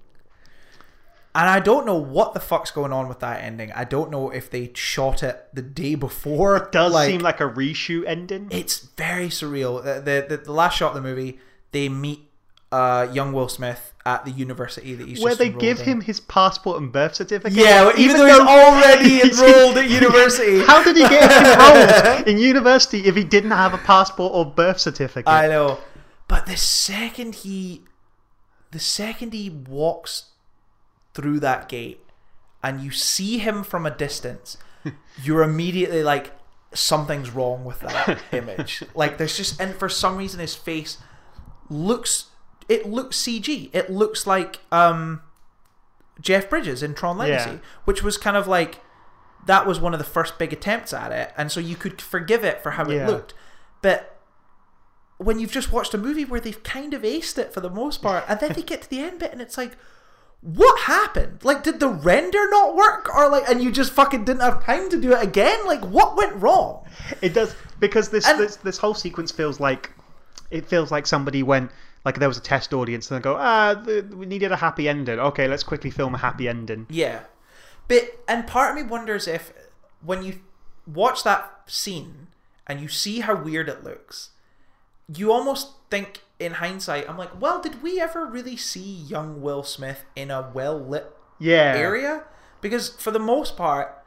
S3: And I don't know what the fuck's going on with that ending. I don't know if they shot it the day before.
S2: It does seem like a reshoot ending.
S3: it's very surreal. The, the the the last shot of the movie, they meet uh, young Will Smith at the university that he's
S2: where they give
S3: in.
S2: him his passport and birth certificate.
S3: Yeah, well, even, though he's already enrolled at university.
S2: How did he get enrolled in university if he didn't have a passport or birth certificate?
S3: I know. But the second he the second he walks through that gate and you see him from a distance, you're immediately like something's wrong with that image. Like there's just and for some reason his face looks it looks CG. It looks like um Jeff Bridges in Tron Legacy,
S2: Yeah.
S3: which was kind of like that was one of the first big attempts at it, and so you could forgive it for how
S2: Yeah.
S3: it looked. But when you've just watched a movie where they've kind of aced it for the most part, and then they get to the end bit and it's like, what happened? Like, did the render not work, or like, and you just fucking didn't have time to do it again? Like, what went wrong?
S2: It does because this,
S3: And-
S2: this this whole sequence feels like it feels like somebody went like there was a test audience and they go ah the, we needed a happy ending okay let's quickly film a happy ending
S3: Yeah, but and part of me wonders if when you watch that scene and you see how weird it looks, you almost think in hindsight, I'm like, well, did we ever really see young Will Smith in a well lit
S2: Yeah.
S3: area? Because for the most part,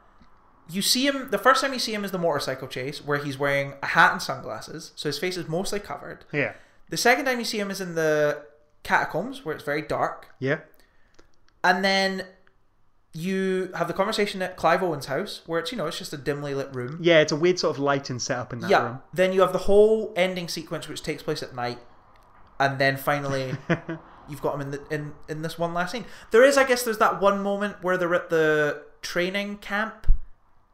S3: you see him. The first time you see him is the motorcycle chase, where he's wearing a hat and sunglasses, so his face is mostly covered.
S2: Yeah.
S3: The second time you see him is in the catacombs, where it's very dark,
S2: Yeah.
S3: and then you have the conversation at Clive Owen's house, where it's you know it's just a dimly lit room.
S2: Yeah, it's a weird sort of lighting setup in that
S3: Yeah.
S2: room.
S3: Then you have the whole ending sequence, which takes place at night, and then finally you've got him in the in in this one last scene. There is, I guess, there's that one moment where they're at the training camp,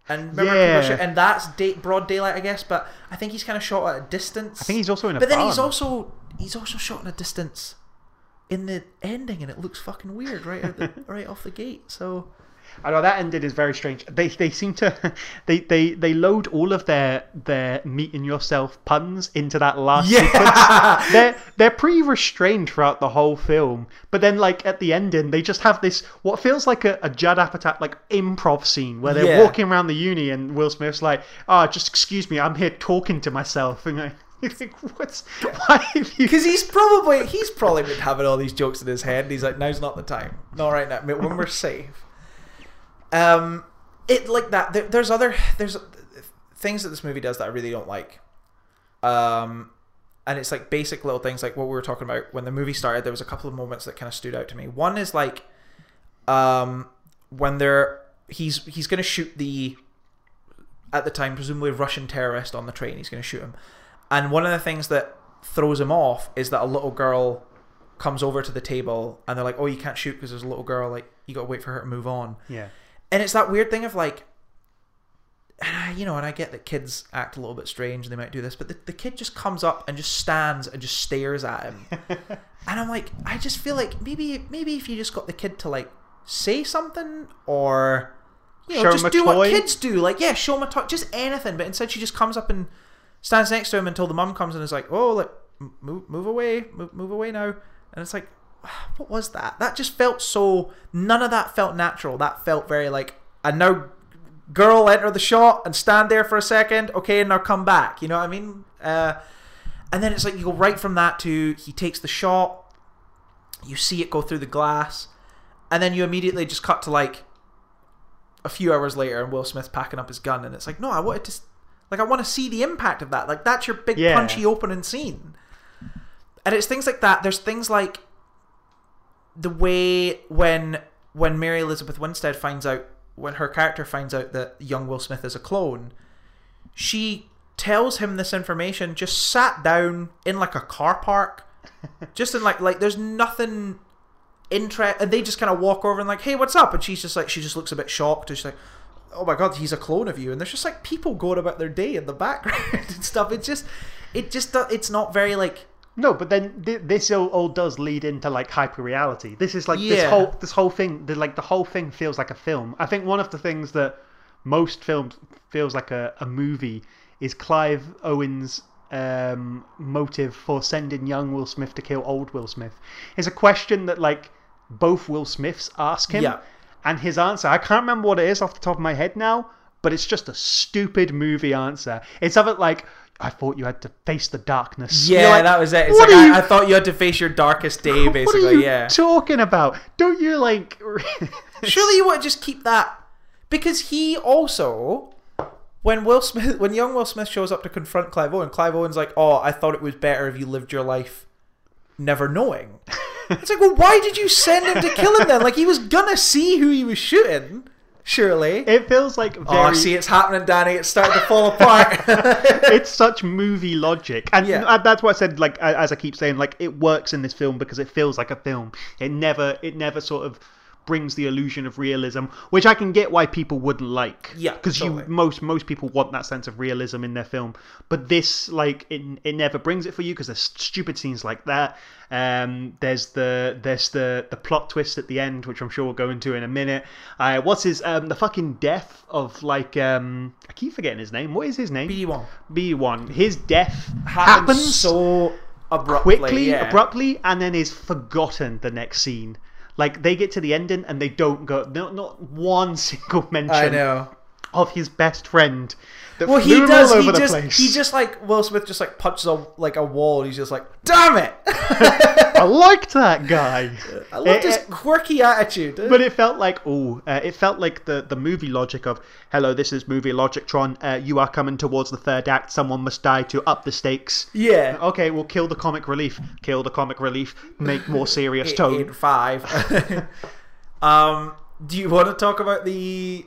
S3: and remember,
S2: Yeah.
S3: people shoot- and that's day, broad daylight, I guess. But I think he's kind of shot at a distance.
S2: I think he's also in a
S3: But then he's also he's also shot in a distance in the ending, and it looks fucking weird right the, right off the gate. So
S2: I know that ending is very strange. They they seem to they they they load all of their their meeting yourself puns into that last sequence. They're they're pretty restrained throughout the whole film, but then like at the ending, they just have this what feels like a, a Judd Apatow like improv scene where they're
S3: Yeah.
S2: walking around the uni and Will Smith's like, "Oh, just excuse me, I'm here talking to myself," and I. You think what's why have you
S3: Because he's probably he's probably been having all these jokes in his head. And he's like, now's not the time. Not right now. When we're safe. Um, it like that. There, there's other there's things that this movie does that I really don't like. Um, and it's like basic little things like what we were talking about when the movie started. There was a couple of moments that kind of stood out to me. One is like, um, when they're he's he's gonna shoot the at the time presumably Russian terrorist on the train. He's gonna shoot him. And one of the things that throws him off is that a little girl comes over to the table and they're like, "Oh, you can't shoot because there's a little girl. Like, you got to wait for her to move on."
S2: Yeah.
S3: And it's that weird thing of like, you know, and I get that kids act a little bit strange and they might do this, but the, the kid just comes up and just stands and just stares at him. and I'm like, I just feel like maybe maybe if you just got the kid to like say something or you know
S2: Show
S3: just do what kids do, like yeah, show him a toy, just anything. But instead, she just comes up and stands next to him until the mum comes and is like, oh, like move move away, move move away now. And it's like, what was that? That just felt so. None of that felt natural. That felt very like, and now girl enter the shot and stand there for a second. Okay, and now come back. You know what I mean? Uh, and then it's like you go right from that to he takes the shot. You see it go through the glass, and then you immediately just cut to like a few hours later, and Will Smith packing up his gun, and it's like, no, I wanted to, like, I want to see the impact of that. Like, that's your big
S2: Yeah.
S3: punchy opening scene. And it's things like that. There's things like the way when when Mary Elizabeth Winstead finds out when her character finds out that young Will Smith is a clone, she tells him this information just sat down in like a car park, just in like like there's nothing interest, and they just kind of walk over and like, hey, what's up? And she's just like she just looks a bit shocked, and she's like. Oh my god, he's a clone of you, and there's just like people going about their day in the background and stuff. It's just, it just, it's not very like
S2: No, but then th- this all, all does lead into like hyper reality. This is like this whole this whole thing. The, like the whole thing feels like a film. I think one of the things that most films feels like a, a movie is Clive Owen's um, motive for sending young Will Smith to kill old Will Smith. It's a question that like both Will Smiths ask him,
S3: Yeah.
S2: and his answer I can't remember what it is off the top of my head now, but it's just a stupid movie answer. It's something like. I thought you had to face the darkness.
S3: Yeah,
S2: like,
S3: that was it. It's
S2: "What
S3: like
S2: are you
S3: I, I thought you had to face your darkest day,
S2: what
S3: basically.
S2: are you
S3: yeah.
S2: talking about? Don't you like?
S3: Surely you want to just keep that because he also, when Will Smith, when young Will Smith shows up to confront Clive Owen, Clive Owen's like, "Oh, I thought it was better if you lived your life never knowing." it's like, well, why did you send him to kill him then? Like he was gonna see who he was shooting. Surely.
S2: It feels like very.
S3: oh, see, it's happening, Danny. It's starting to fall apart.
S2: it's such movie logic, and
S3: Yeah.
S2: uh, that's what I said. Like as I keep saying, like it works in this film because it feels like a film. It never, it never sort of brings the illusion of realism, which I can get why people wouldn't like.
S3: Yeah,
S2: because
S3: totally.
S2: you most most people want that sense of realism in their film, but this like it it never brings it for you because there's stupid scenes like that. Um, there's the there's the the plot twist at the end, which I'm sure we'll go into in a minute. Uh, what's his um the fucking death of like um I keep forgetting his name. What is his name?
S3: B one.
S2: B one. His death
S3: happens,
S2: happens
S3: so abruptly.
S2: quickly,
S3: yeah.
S2: abruptly, and then is forgotten the next scene. Like they get to the ending and they don't go. Not not one single mention
S3: I know.
S2: of his best friend that
S3: Well, he does. He just
S2: place.
S3: he just like Will Smith just like punches a like a wall. And he's just like, damn it!
S2: I liked that guy.
S3: I loved
S2: It-
S3: his quirky attitude.
S2: but it felt like oh, uh, it felt like the the movie logic of hello, this is movie logic. Tron, uh, you are coming towards the third act. Someone must die to up the stakes.
S3: yeah.
S2: Okay, we'll kill the comic relief. Kill the comic relief. Make more serious tone.
S3: five. um, do you want to talk about the?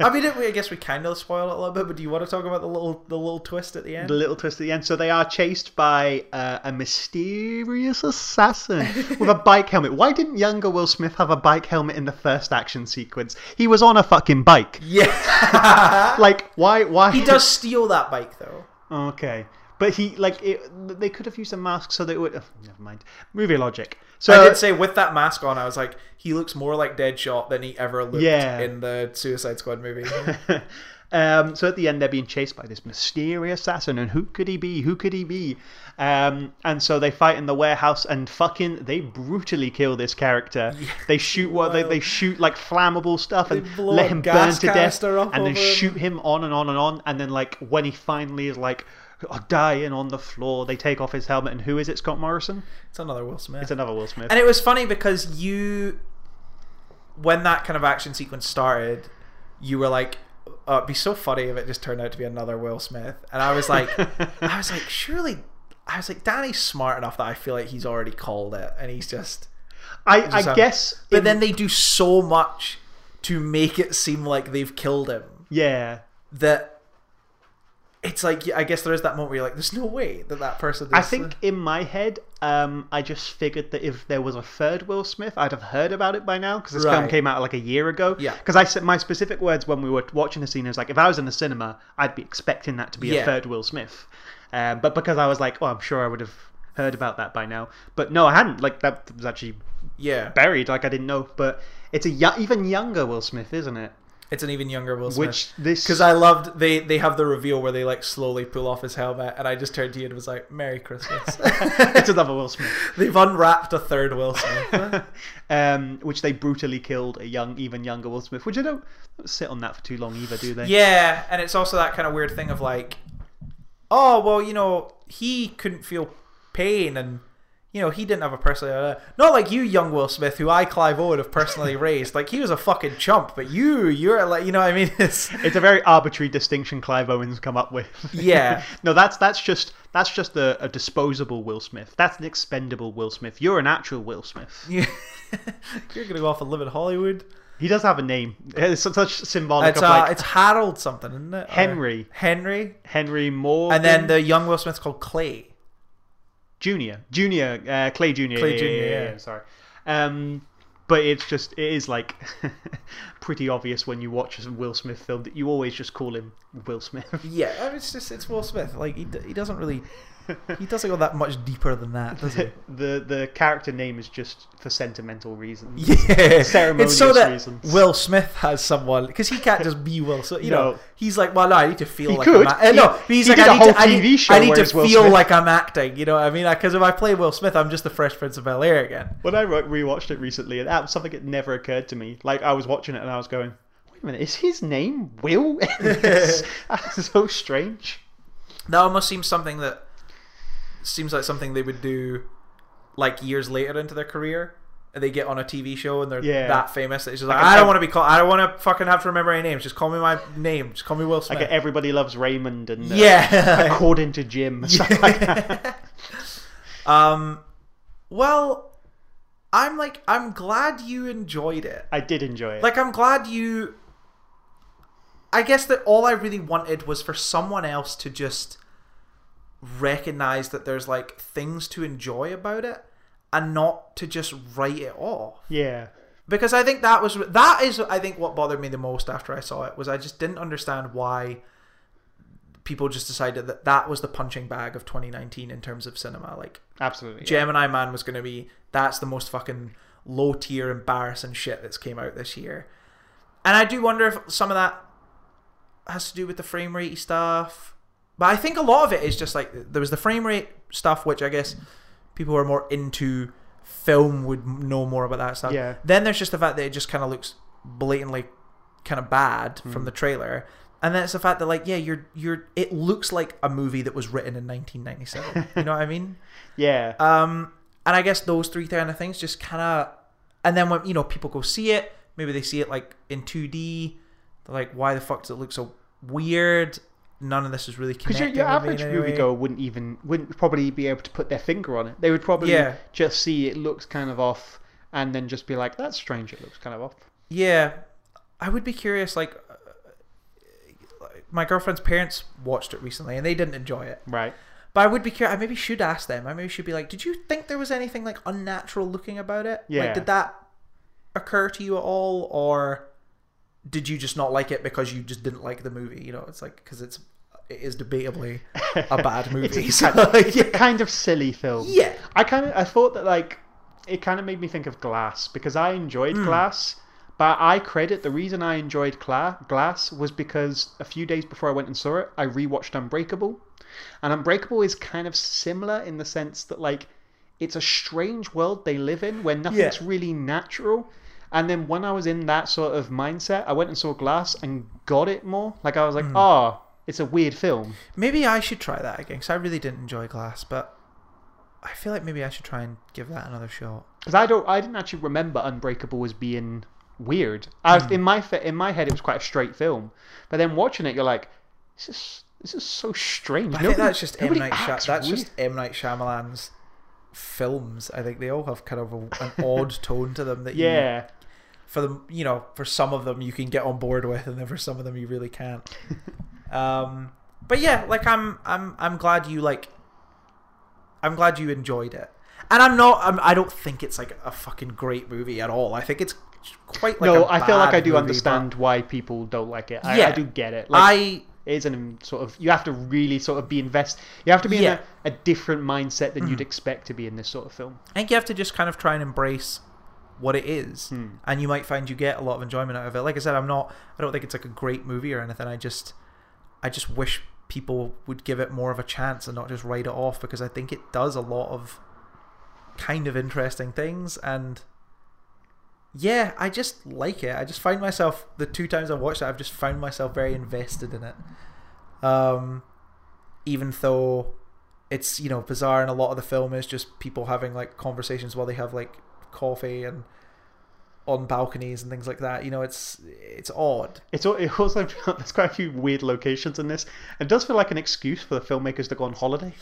S3: I mean, I guess we kind of spoil it a little bit, but do you want to talk about the little the little twist at the end?
S2: The little twist at the end. So they are chased by uh, a mysterious assassin with a bike helmet. Why didn't younger Will Smith have a bike helmet in the first action sequence? He was on a fucking bike.
S3: Yeah.
S2: Like, why? Why?
S3: he does steal that bike though.
S2: Okay, but he like it, they could have used a mask so they would. oh, never mind. Movie logic. So
S3: I did say with that mask on, I was like, he looks more like Deadshot than he ever looked
S2: Yeah.
S3: in the Suicide Squad movie.
S2: um, so at the end, they're being chased by this mysterious assassin, and who could he be? Who could he be? Um, and so they fight in the warehouse, and fucking they brutally kill this character. They shoot what they, they shoot like flammable stuff and let him burn to death, and then
S3: him.
S2: shoot him on and on and on. And then like when he finally is like dying on the floor, they take off his helmet, and who is it? Scott Morrison.
S3: it's another Will Smith.
S2: It's another Will Smith.
S3: And it was funny because you, when that kind of action sequence started, you were like, oh, "It'd be so funny if it just turned out to be another Will Smith." And I was like, I was like, surely, I was like, Danny's smart enough that I feel like he's already called it, and he's just.
S2: I,
S3: just
S2: I guess.
S3: But
S2: in-
S3: then they do so much to make it seem like they've killed him
S2: yeah.
S3: that. It's like I guess there is that moment where you're like, "There's no way that that person." Is,
S2: I think in my head, um, I just figured that if there was a third Will Smith, I'd have heard about it by now because this film came out like a year ago.
S3: Yeah.
S2: Because I said my specific words when we were watching the scene was like, if I was in the cinema, I'd be expecting that to be
S3: Yeah.
S2: a third Will Smith. Um, but because I was like, oh, I'm sure I would have heard about that by now. But no, I hadn't. Like that was actually
S3: yeah,
S2: buried. Like I didn't know. But it's a even younger Will Smith, isn't it?
S3: It's an even younger Will Smith.
S2: Which this
S3: Because I loved they they have the reveal where they like slowly pull off his helmet, and I just turned to you and was like, "Merry Christmas."
S2: it's another Will Smith.
S3: They've unwrapped a third Will Smith.
S2: um, which they brutally killed a young, even younger Will Smith. Which I don't, don't sit on that for too long either, do they?
S3: yeah, and it's also that kind of weird thing of like, oh well, you know, he couldn't feel pain, and you know, he didn't have a personality. Not like you, young Will Smith, who I, Clive Owen, have personally raised. Like he was a fucking chump, but you, you're like, you know, what I mean, it's
S2: It's a very arbitrary distinction Clive Owens come up with.
S3: Yeah.
S2: no, that's that's just that's just a, a disposable Will Smith. That's an expendable Will Smith. You're an actual Will Smith.
S3: you're gonna go off and live in Hollywood.
S2: He does have a name. It's such symbolic
S3: It's
S2: of
S3: uh,
S2: like
S3: it's Harold something, isn't it? Or-
S2: Henry.
S3: Henry.
S2: Henry Moore.
S3: And then the young Will Smith's called Clay.
S2: Junior, Junior, uh, Clay Junior.
S3: Clay
S2: yeah,
S3: Jr.,
S2: Yeah, yeah,
S3: yeah.
S2: yeah, sorry. Um, but it's just it is like pretty obvious when you watch a Will Smith film that you always just call him Will Smith.
S3: Yeah, it's just it's Will Smith. Like he, he doesn't really he doesn't go that much deeper than that, does he?
S2: the the character name is just for sentimental reasons.
S3: Yeah,
S2: Ceremonious
S3: it's so that
S2: reasons.
S3: Will Smith has someone because he can't just be Will. So you know, he's like, well, no, I need to feel
S2: He
S3: like
S2: could.
S3: I'm uh, no,
S2: He-
S3: he's
S2: he
S3: like, I need to, I need,
S2: TV show
S3: I need to feel like I'm acting. You know what I mean? Because if I play Will Smith, I'm just the Fresh Prince of Bel Air again.
S2: When I re- rewatched it recently, and that was something that never occurred to me. Like I was watching it and I was going, "Wait a minute, is his name Will?" That's so strange.
S3: That almost seems something that seems like something they would do like years later into their career. And They get on a TV show and they're
S2: Yeah.
S3: that famous. that It's just like,
S2: Like
S3: I don't want to be called. I don't want to fucking have to remember any names. Just call me my name. Just call me Will Smith.
S2: Like everybody loves Raymond and uh,
S3: yeah.
S2: according to Jim, stuff like
S3: um. Well, I'm like, I'm glad you enjoyed it.
S2: I did enjoy it.
S3: Like, I'm glad you. I guess that all I really wanted was for someone else to just recognize that there's like things to enjoy about it and not to just write it off
S2: yeah,
S3: because I think that was that is I think what bothered me the most after I saw it was I just didn't understand why people just decided that that was the punching bag of 2019 in terms of cinema like
S2: absolutely. yeah.
S3: Gemini Man was going to be that's the most fucking low tier embarrassing shit that's came out this year. And I do wonder if some of that has to do with the frame rate stuff. But I think a lot of it is just like there was the frame rate stuff which I guess people who are more into film would know more about that stuff.
S2: Yeah.
S3: Then there's just the fact that it just kind of looks blatantly kind of bad
S2: Hmm.
S3: from the trailer. And then it's the fact that like yeah, you're you're it looks like a movie that was written in 1997. you know what I mean?
S2: Yeah.
S3: Um, and I guess those three kind of things just kind of, and then when you know people go see it, maybe they see it like in 2D. They're like, why the fuck does it look so weird? None of this is really
S2: Because your, your
S3: with me in
S2: average
S3: any way.
S2: moviegoer wouldn't even wouldn't probably be able to put their finger on it. They would probably
S3: Yeah.
S2: just see it looks kind of off, and then just be like, "That's strange. It looks kind of off."
S3: Yeah, I would be curious. Like, uh, like, my girlfriend's parents watched it recently, and they didn't enjoy it.
S2: Right.
S3: But I would be curious. I maybe should ask them. I maybe should be like, did you think there was anything like unnatural looking about it?
S2: Yeah.
S3: Like, did that occur to you at all, or did you just not like it because you just didn't like the movie? You know, it's like because it's it is debatably a bad movie.
S2: It's,
S3: so,
S2: a, kind it's a kind of silly film.
S3: yeah.
S2: I kind of I thought that like it kind of made me think of Glass because I enjoyed
S3: Hmm.
S2: Glass, but I credit the reason I enjoyed Cla- Glass was because a few days before I went and saw it, I rewatched Unbreakable, and Unbreakable is kind of similar in the sense that like it's a strange world they live in where nothing's
S3: Yeah.
S2: really natural. And then when I was in that sort of mindset, I went and saw Glass and got it more. Like I was like, oh, it's a weird film.
S3: Maybe I should try that again because I really didn't enjoy Glass, but I feel like maybe I should try and give that another shot.
S2: because I don't, I didn't actually remember Unbreakable as being weird. I,
S3: Hmm.
S2: In my in my head, it was quite a straight film, but then watching it, you're like, this is this is so strange.
S3: I think that's just M
S2: nobody
S3: Night. That's
S2: weird.
S3: just M Night Shyamalan's films. I think they all have kind of a, an odd tone to them that you,
S2: yeah.
S3: for them, you know, for some of them you can get on board with, and then for some of them you really can't. um, but yeah, like I'm, I'm, I'm glad you like. I'm glad you enjoyed it, and I'm not. I'm, I don't think it's like a fucking great movie at all. I think it's quite like
S2: no,
S3: I
S2: feel like I do
S3: movie,
S2: understand why people don't like it. I,
S3: Yeah.
S2: I do get it. Like,
S3: I
S2: it is an sort of you have to really sort of be invest. You have to be
S3: Yeah. Mm.
S2: in a, a different mindset than you'd expect to be in this sort of film.
S3: I think you have to just kind of try and embrace what it is,
S2: Hmm.
S3: and you might find you get a lot of enjoyment out of it. Like I said, I'm not. I don't think it's like a great movie or anything. I just, I just wish people would give it more of a chance and not just write it off because I think it does a lot of kind of interesting things and. Yeah, I just like it. I just find myself the two times I've watched it, I've just found myself very invested in it. Um, even though it's you know bizarre and a lot of the film is just people having like conversations while they have like coffee and on balconies and things like that you know it's it's odd
S2: It's it also there's quite a few weird locations in this. It does feel like an excuse for the filmmakers to go on holiday.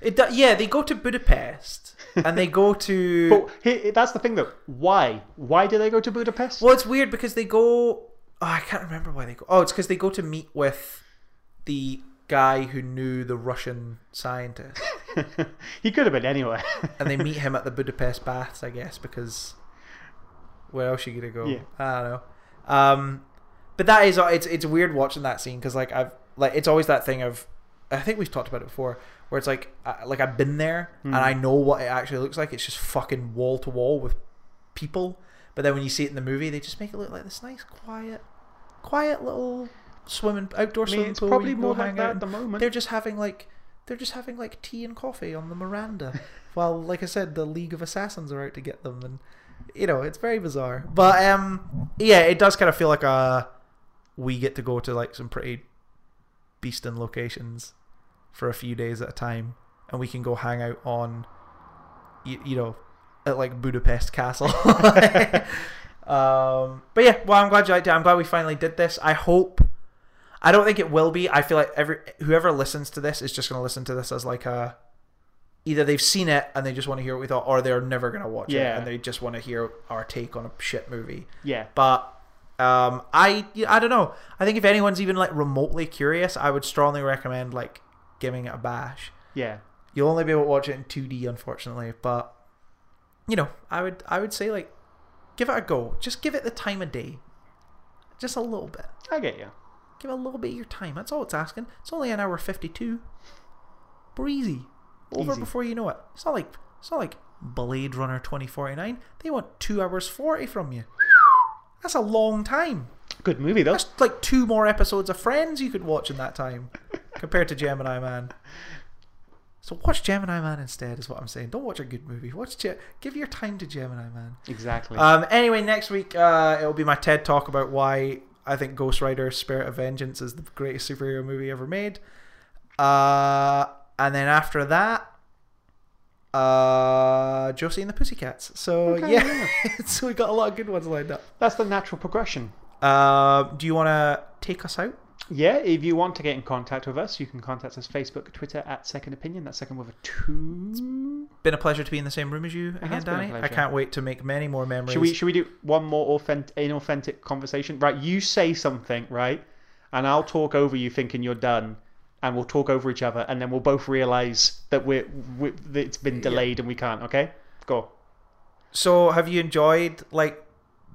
S3: it do- yeah they go to budapest and they go to
S2: But here, that's the thing though. Why? Why do they go to Budapest?
S3: well it's weird because they go oh, i can't remember why they go oh it's because they go to meet with the guy who knew the russian scientist
S2: he could have been anywhere.
S3: and they meet him at the Budapest baths, I guess, because where else are you gonna go?
S2: Yeah.
S3: I don't know. Um, but that is uh, it's it's weird watching that scene because like I've like it's always that thing of I think we've talked about it before where it's like I, like I've been there and hmm. I know what it actually looks like. It's just fucking wall to wall with people. But then when you see it in the movie, they just make it look like this nice, quiet, quiet little swimming outdoor
S2: I mean,
S3: swimming
S2: it's
S3: pool.
S2: probably
S3: you can go
S2: more like that at the moment.
S3: they're just having like they're just having like tea and coffee on the Miranda, while like I said, the League of Assassins are out to get them, and you know it's very bizarre. But um, yeah, it does kind of feel like a we get to go to like some pretty beastin locations for a few days at a time, and we can go hang out on, you, you know, at like Budapest Castle. um, but yeah, well, I'm glad you liked it. I'm glad we finally did this. I hope. I don't think it will be. I feel like every whoever listens to this is just going to listen to this as like a either they've seen it and they just want to hear what we thought, or they're never going to watch it and they just want to hear our take on a shit movie.
S2: yeah.
S3: But um, I I don't know. I think if anyone's even like remotely curious, I would strongly recommend like giving it a bash.
S2: Yeah.
S3: You'll only be able to watch it in 2D, unfortunately. But you know, I would I would say like give it a go. Just give it the time of day. Just a little bit.
S2: I get you.
S3: Give it a little bit of your time. That's all it's asking. It's only an hour fifty-two. Breezy. Over
S2: Easy.
S3: before you know it. It's not like it's not like Blade Runner twenty forty nine. They want two hours forty from you. That's a long time.
S2: Good movie though.
S3: That's like two more episodes of Friends you could watch in that time, compared to Gemini Man. So watch Gemini Man instead, is what I'm saying. Don't watch a good movie. Watch Ge- give your time to Gemini Man.
S2: Exactly.
S3: Um, anyway, next week uh, it'll be my TED talk about why I think Ghost Rider: Spirit of Vengeance is the greatest superhero movie ever made. Uh, and then after that, uh, Josie and the Pussycats. So
S2: Okay,
S3: yeah, so we got a lot of good ones lined up.
S2: That's the natural progression.
S3: Uh, do you want to take us out?
S2: Yeah, if you want to get in contact with us, you can contact us Facebook, Twitter at Second Opinion. That's second with a two.
S3: Been a pleasure to be in the same room as you again,
S2: has been a
S3: Danny. I can't wait to make many more memories.
S2: Should we should we do one more authentic, inauthentic conversation? Right, you say something, right, and I'll talk over you, thinking you're done, and we'll talk over each other, and then we'll both realize that we're, we that it's been delayed and we can't. Okay, go.
S3: So, have you enjoyed like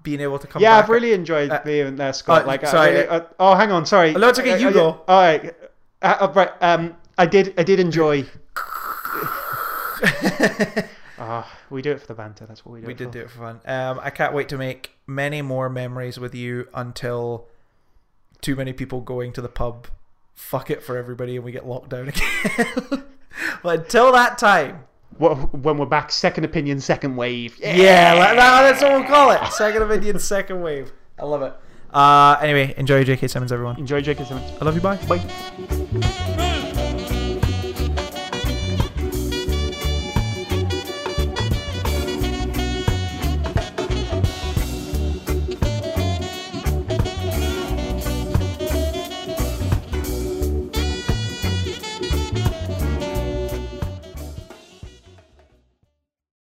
S3: being able to come?
S2: Yeah? I've really enjoyed
S3: Uh,
S2: being there, Scott.
S3: uh,
S2: like, I
S3: sorry,
S2: really- uh, oh, hang on, sorry.
S3: No, it's okay,
S2: Uh,
S3: you
S2: uh,
S3: go.
S2: All right, uh, uh, right. Um, I did, I did enjoy. Ah, we do it for the banter. That's what we do.
S3: we did
S2: for.
S3: do it for fun. Um, I can't wait to make many more memories with you until too many people going to the pub fuck it for everybody and we get locked down again. but until that time,
S2: when we're back, second opinion, second wave.
S3: yeah, la- that's what we'll call it. Second opinion, second wave. I love it. Uh, anyway, enjoy J.K. Simmons, everyone.
S2: Enjoy J.K. Simmons.
S3: I love you. Bye.
S2: Bye.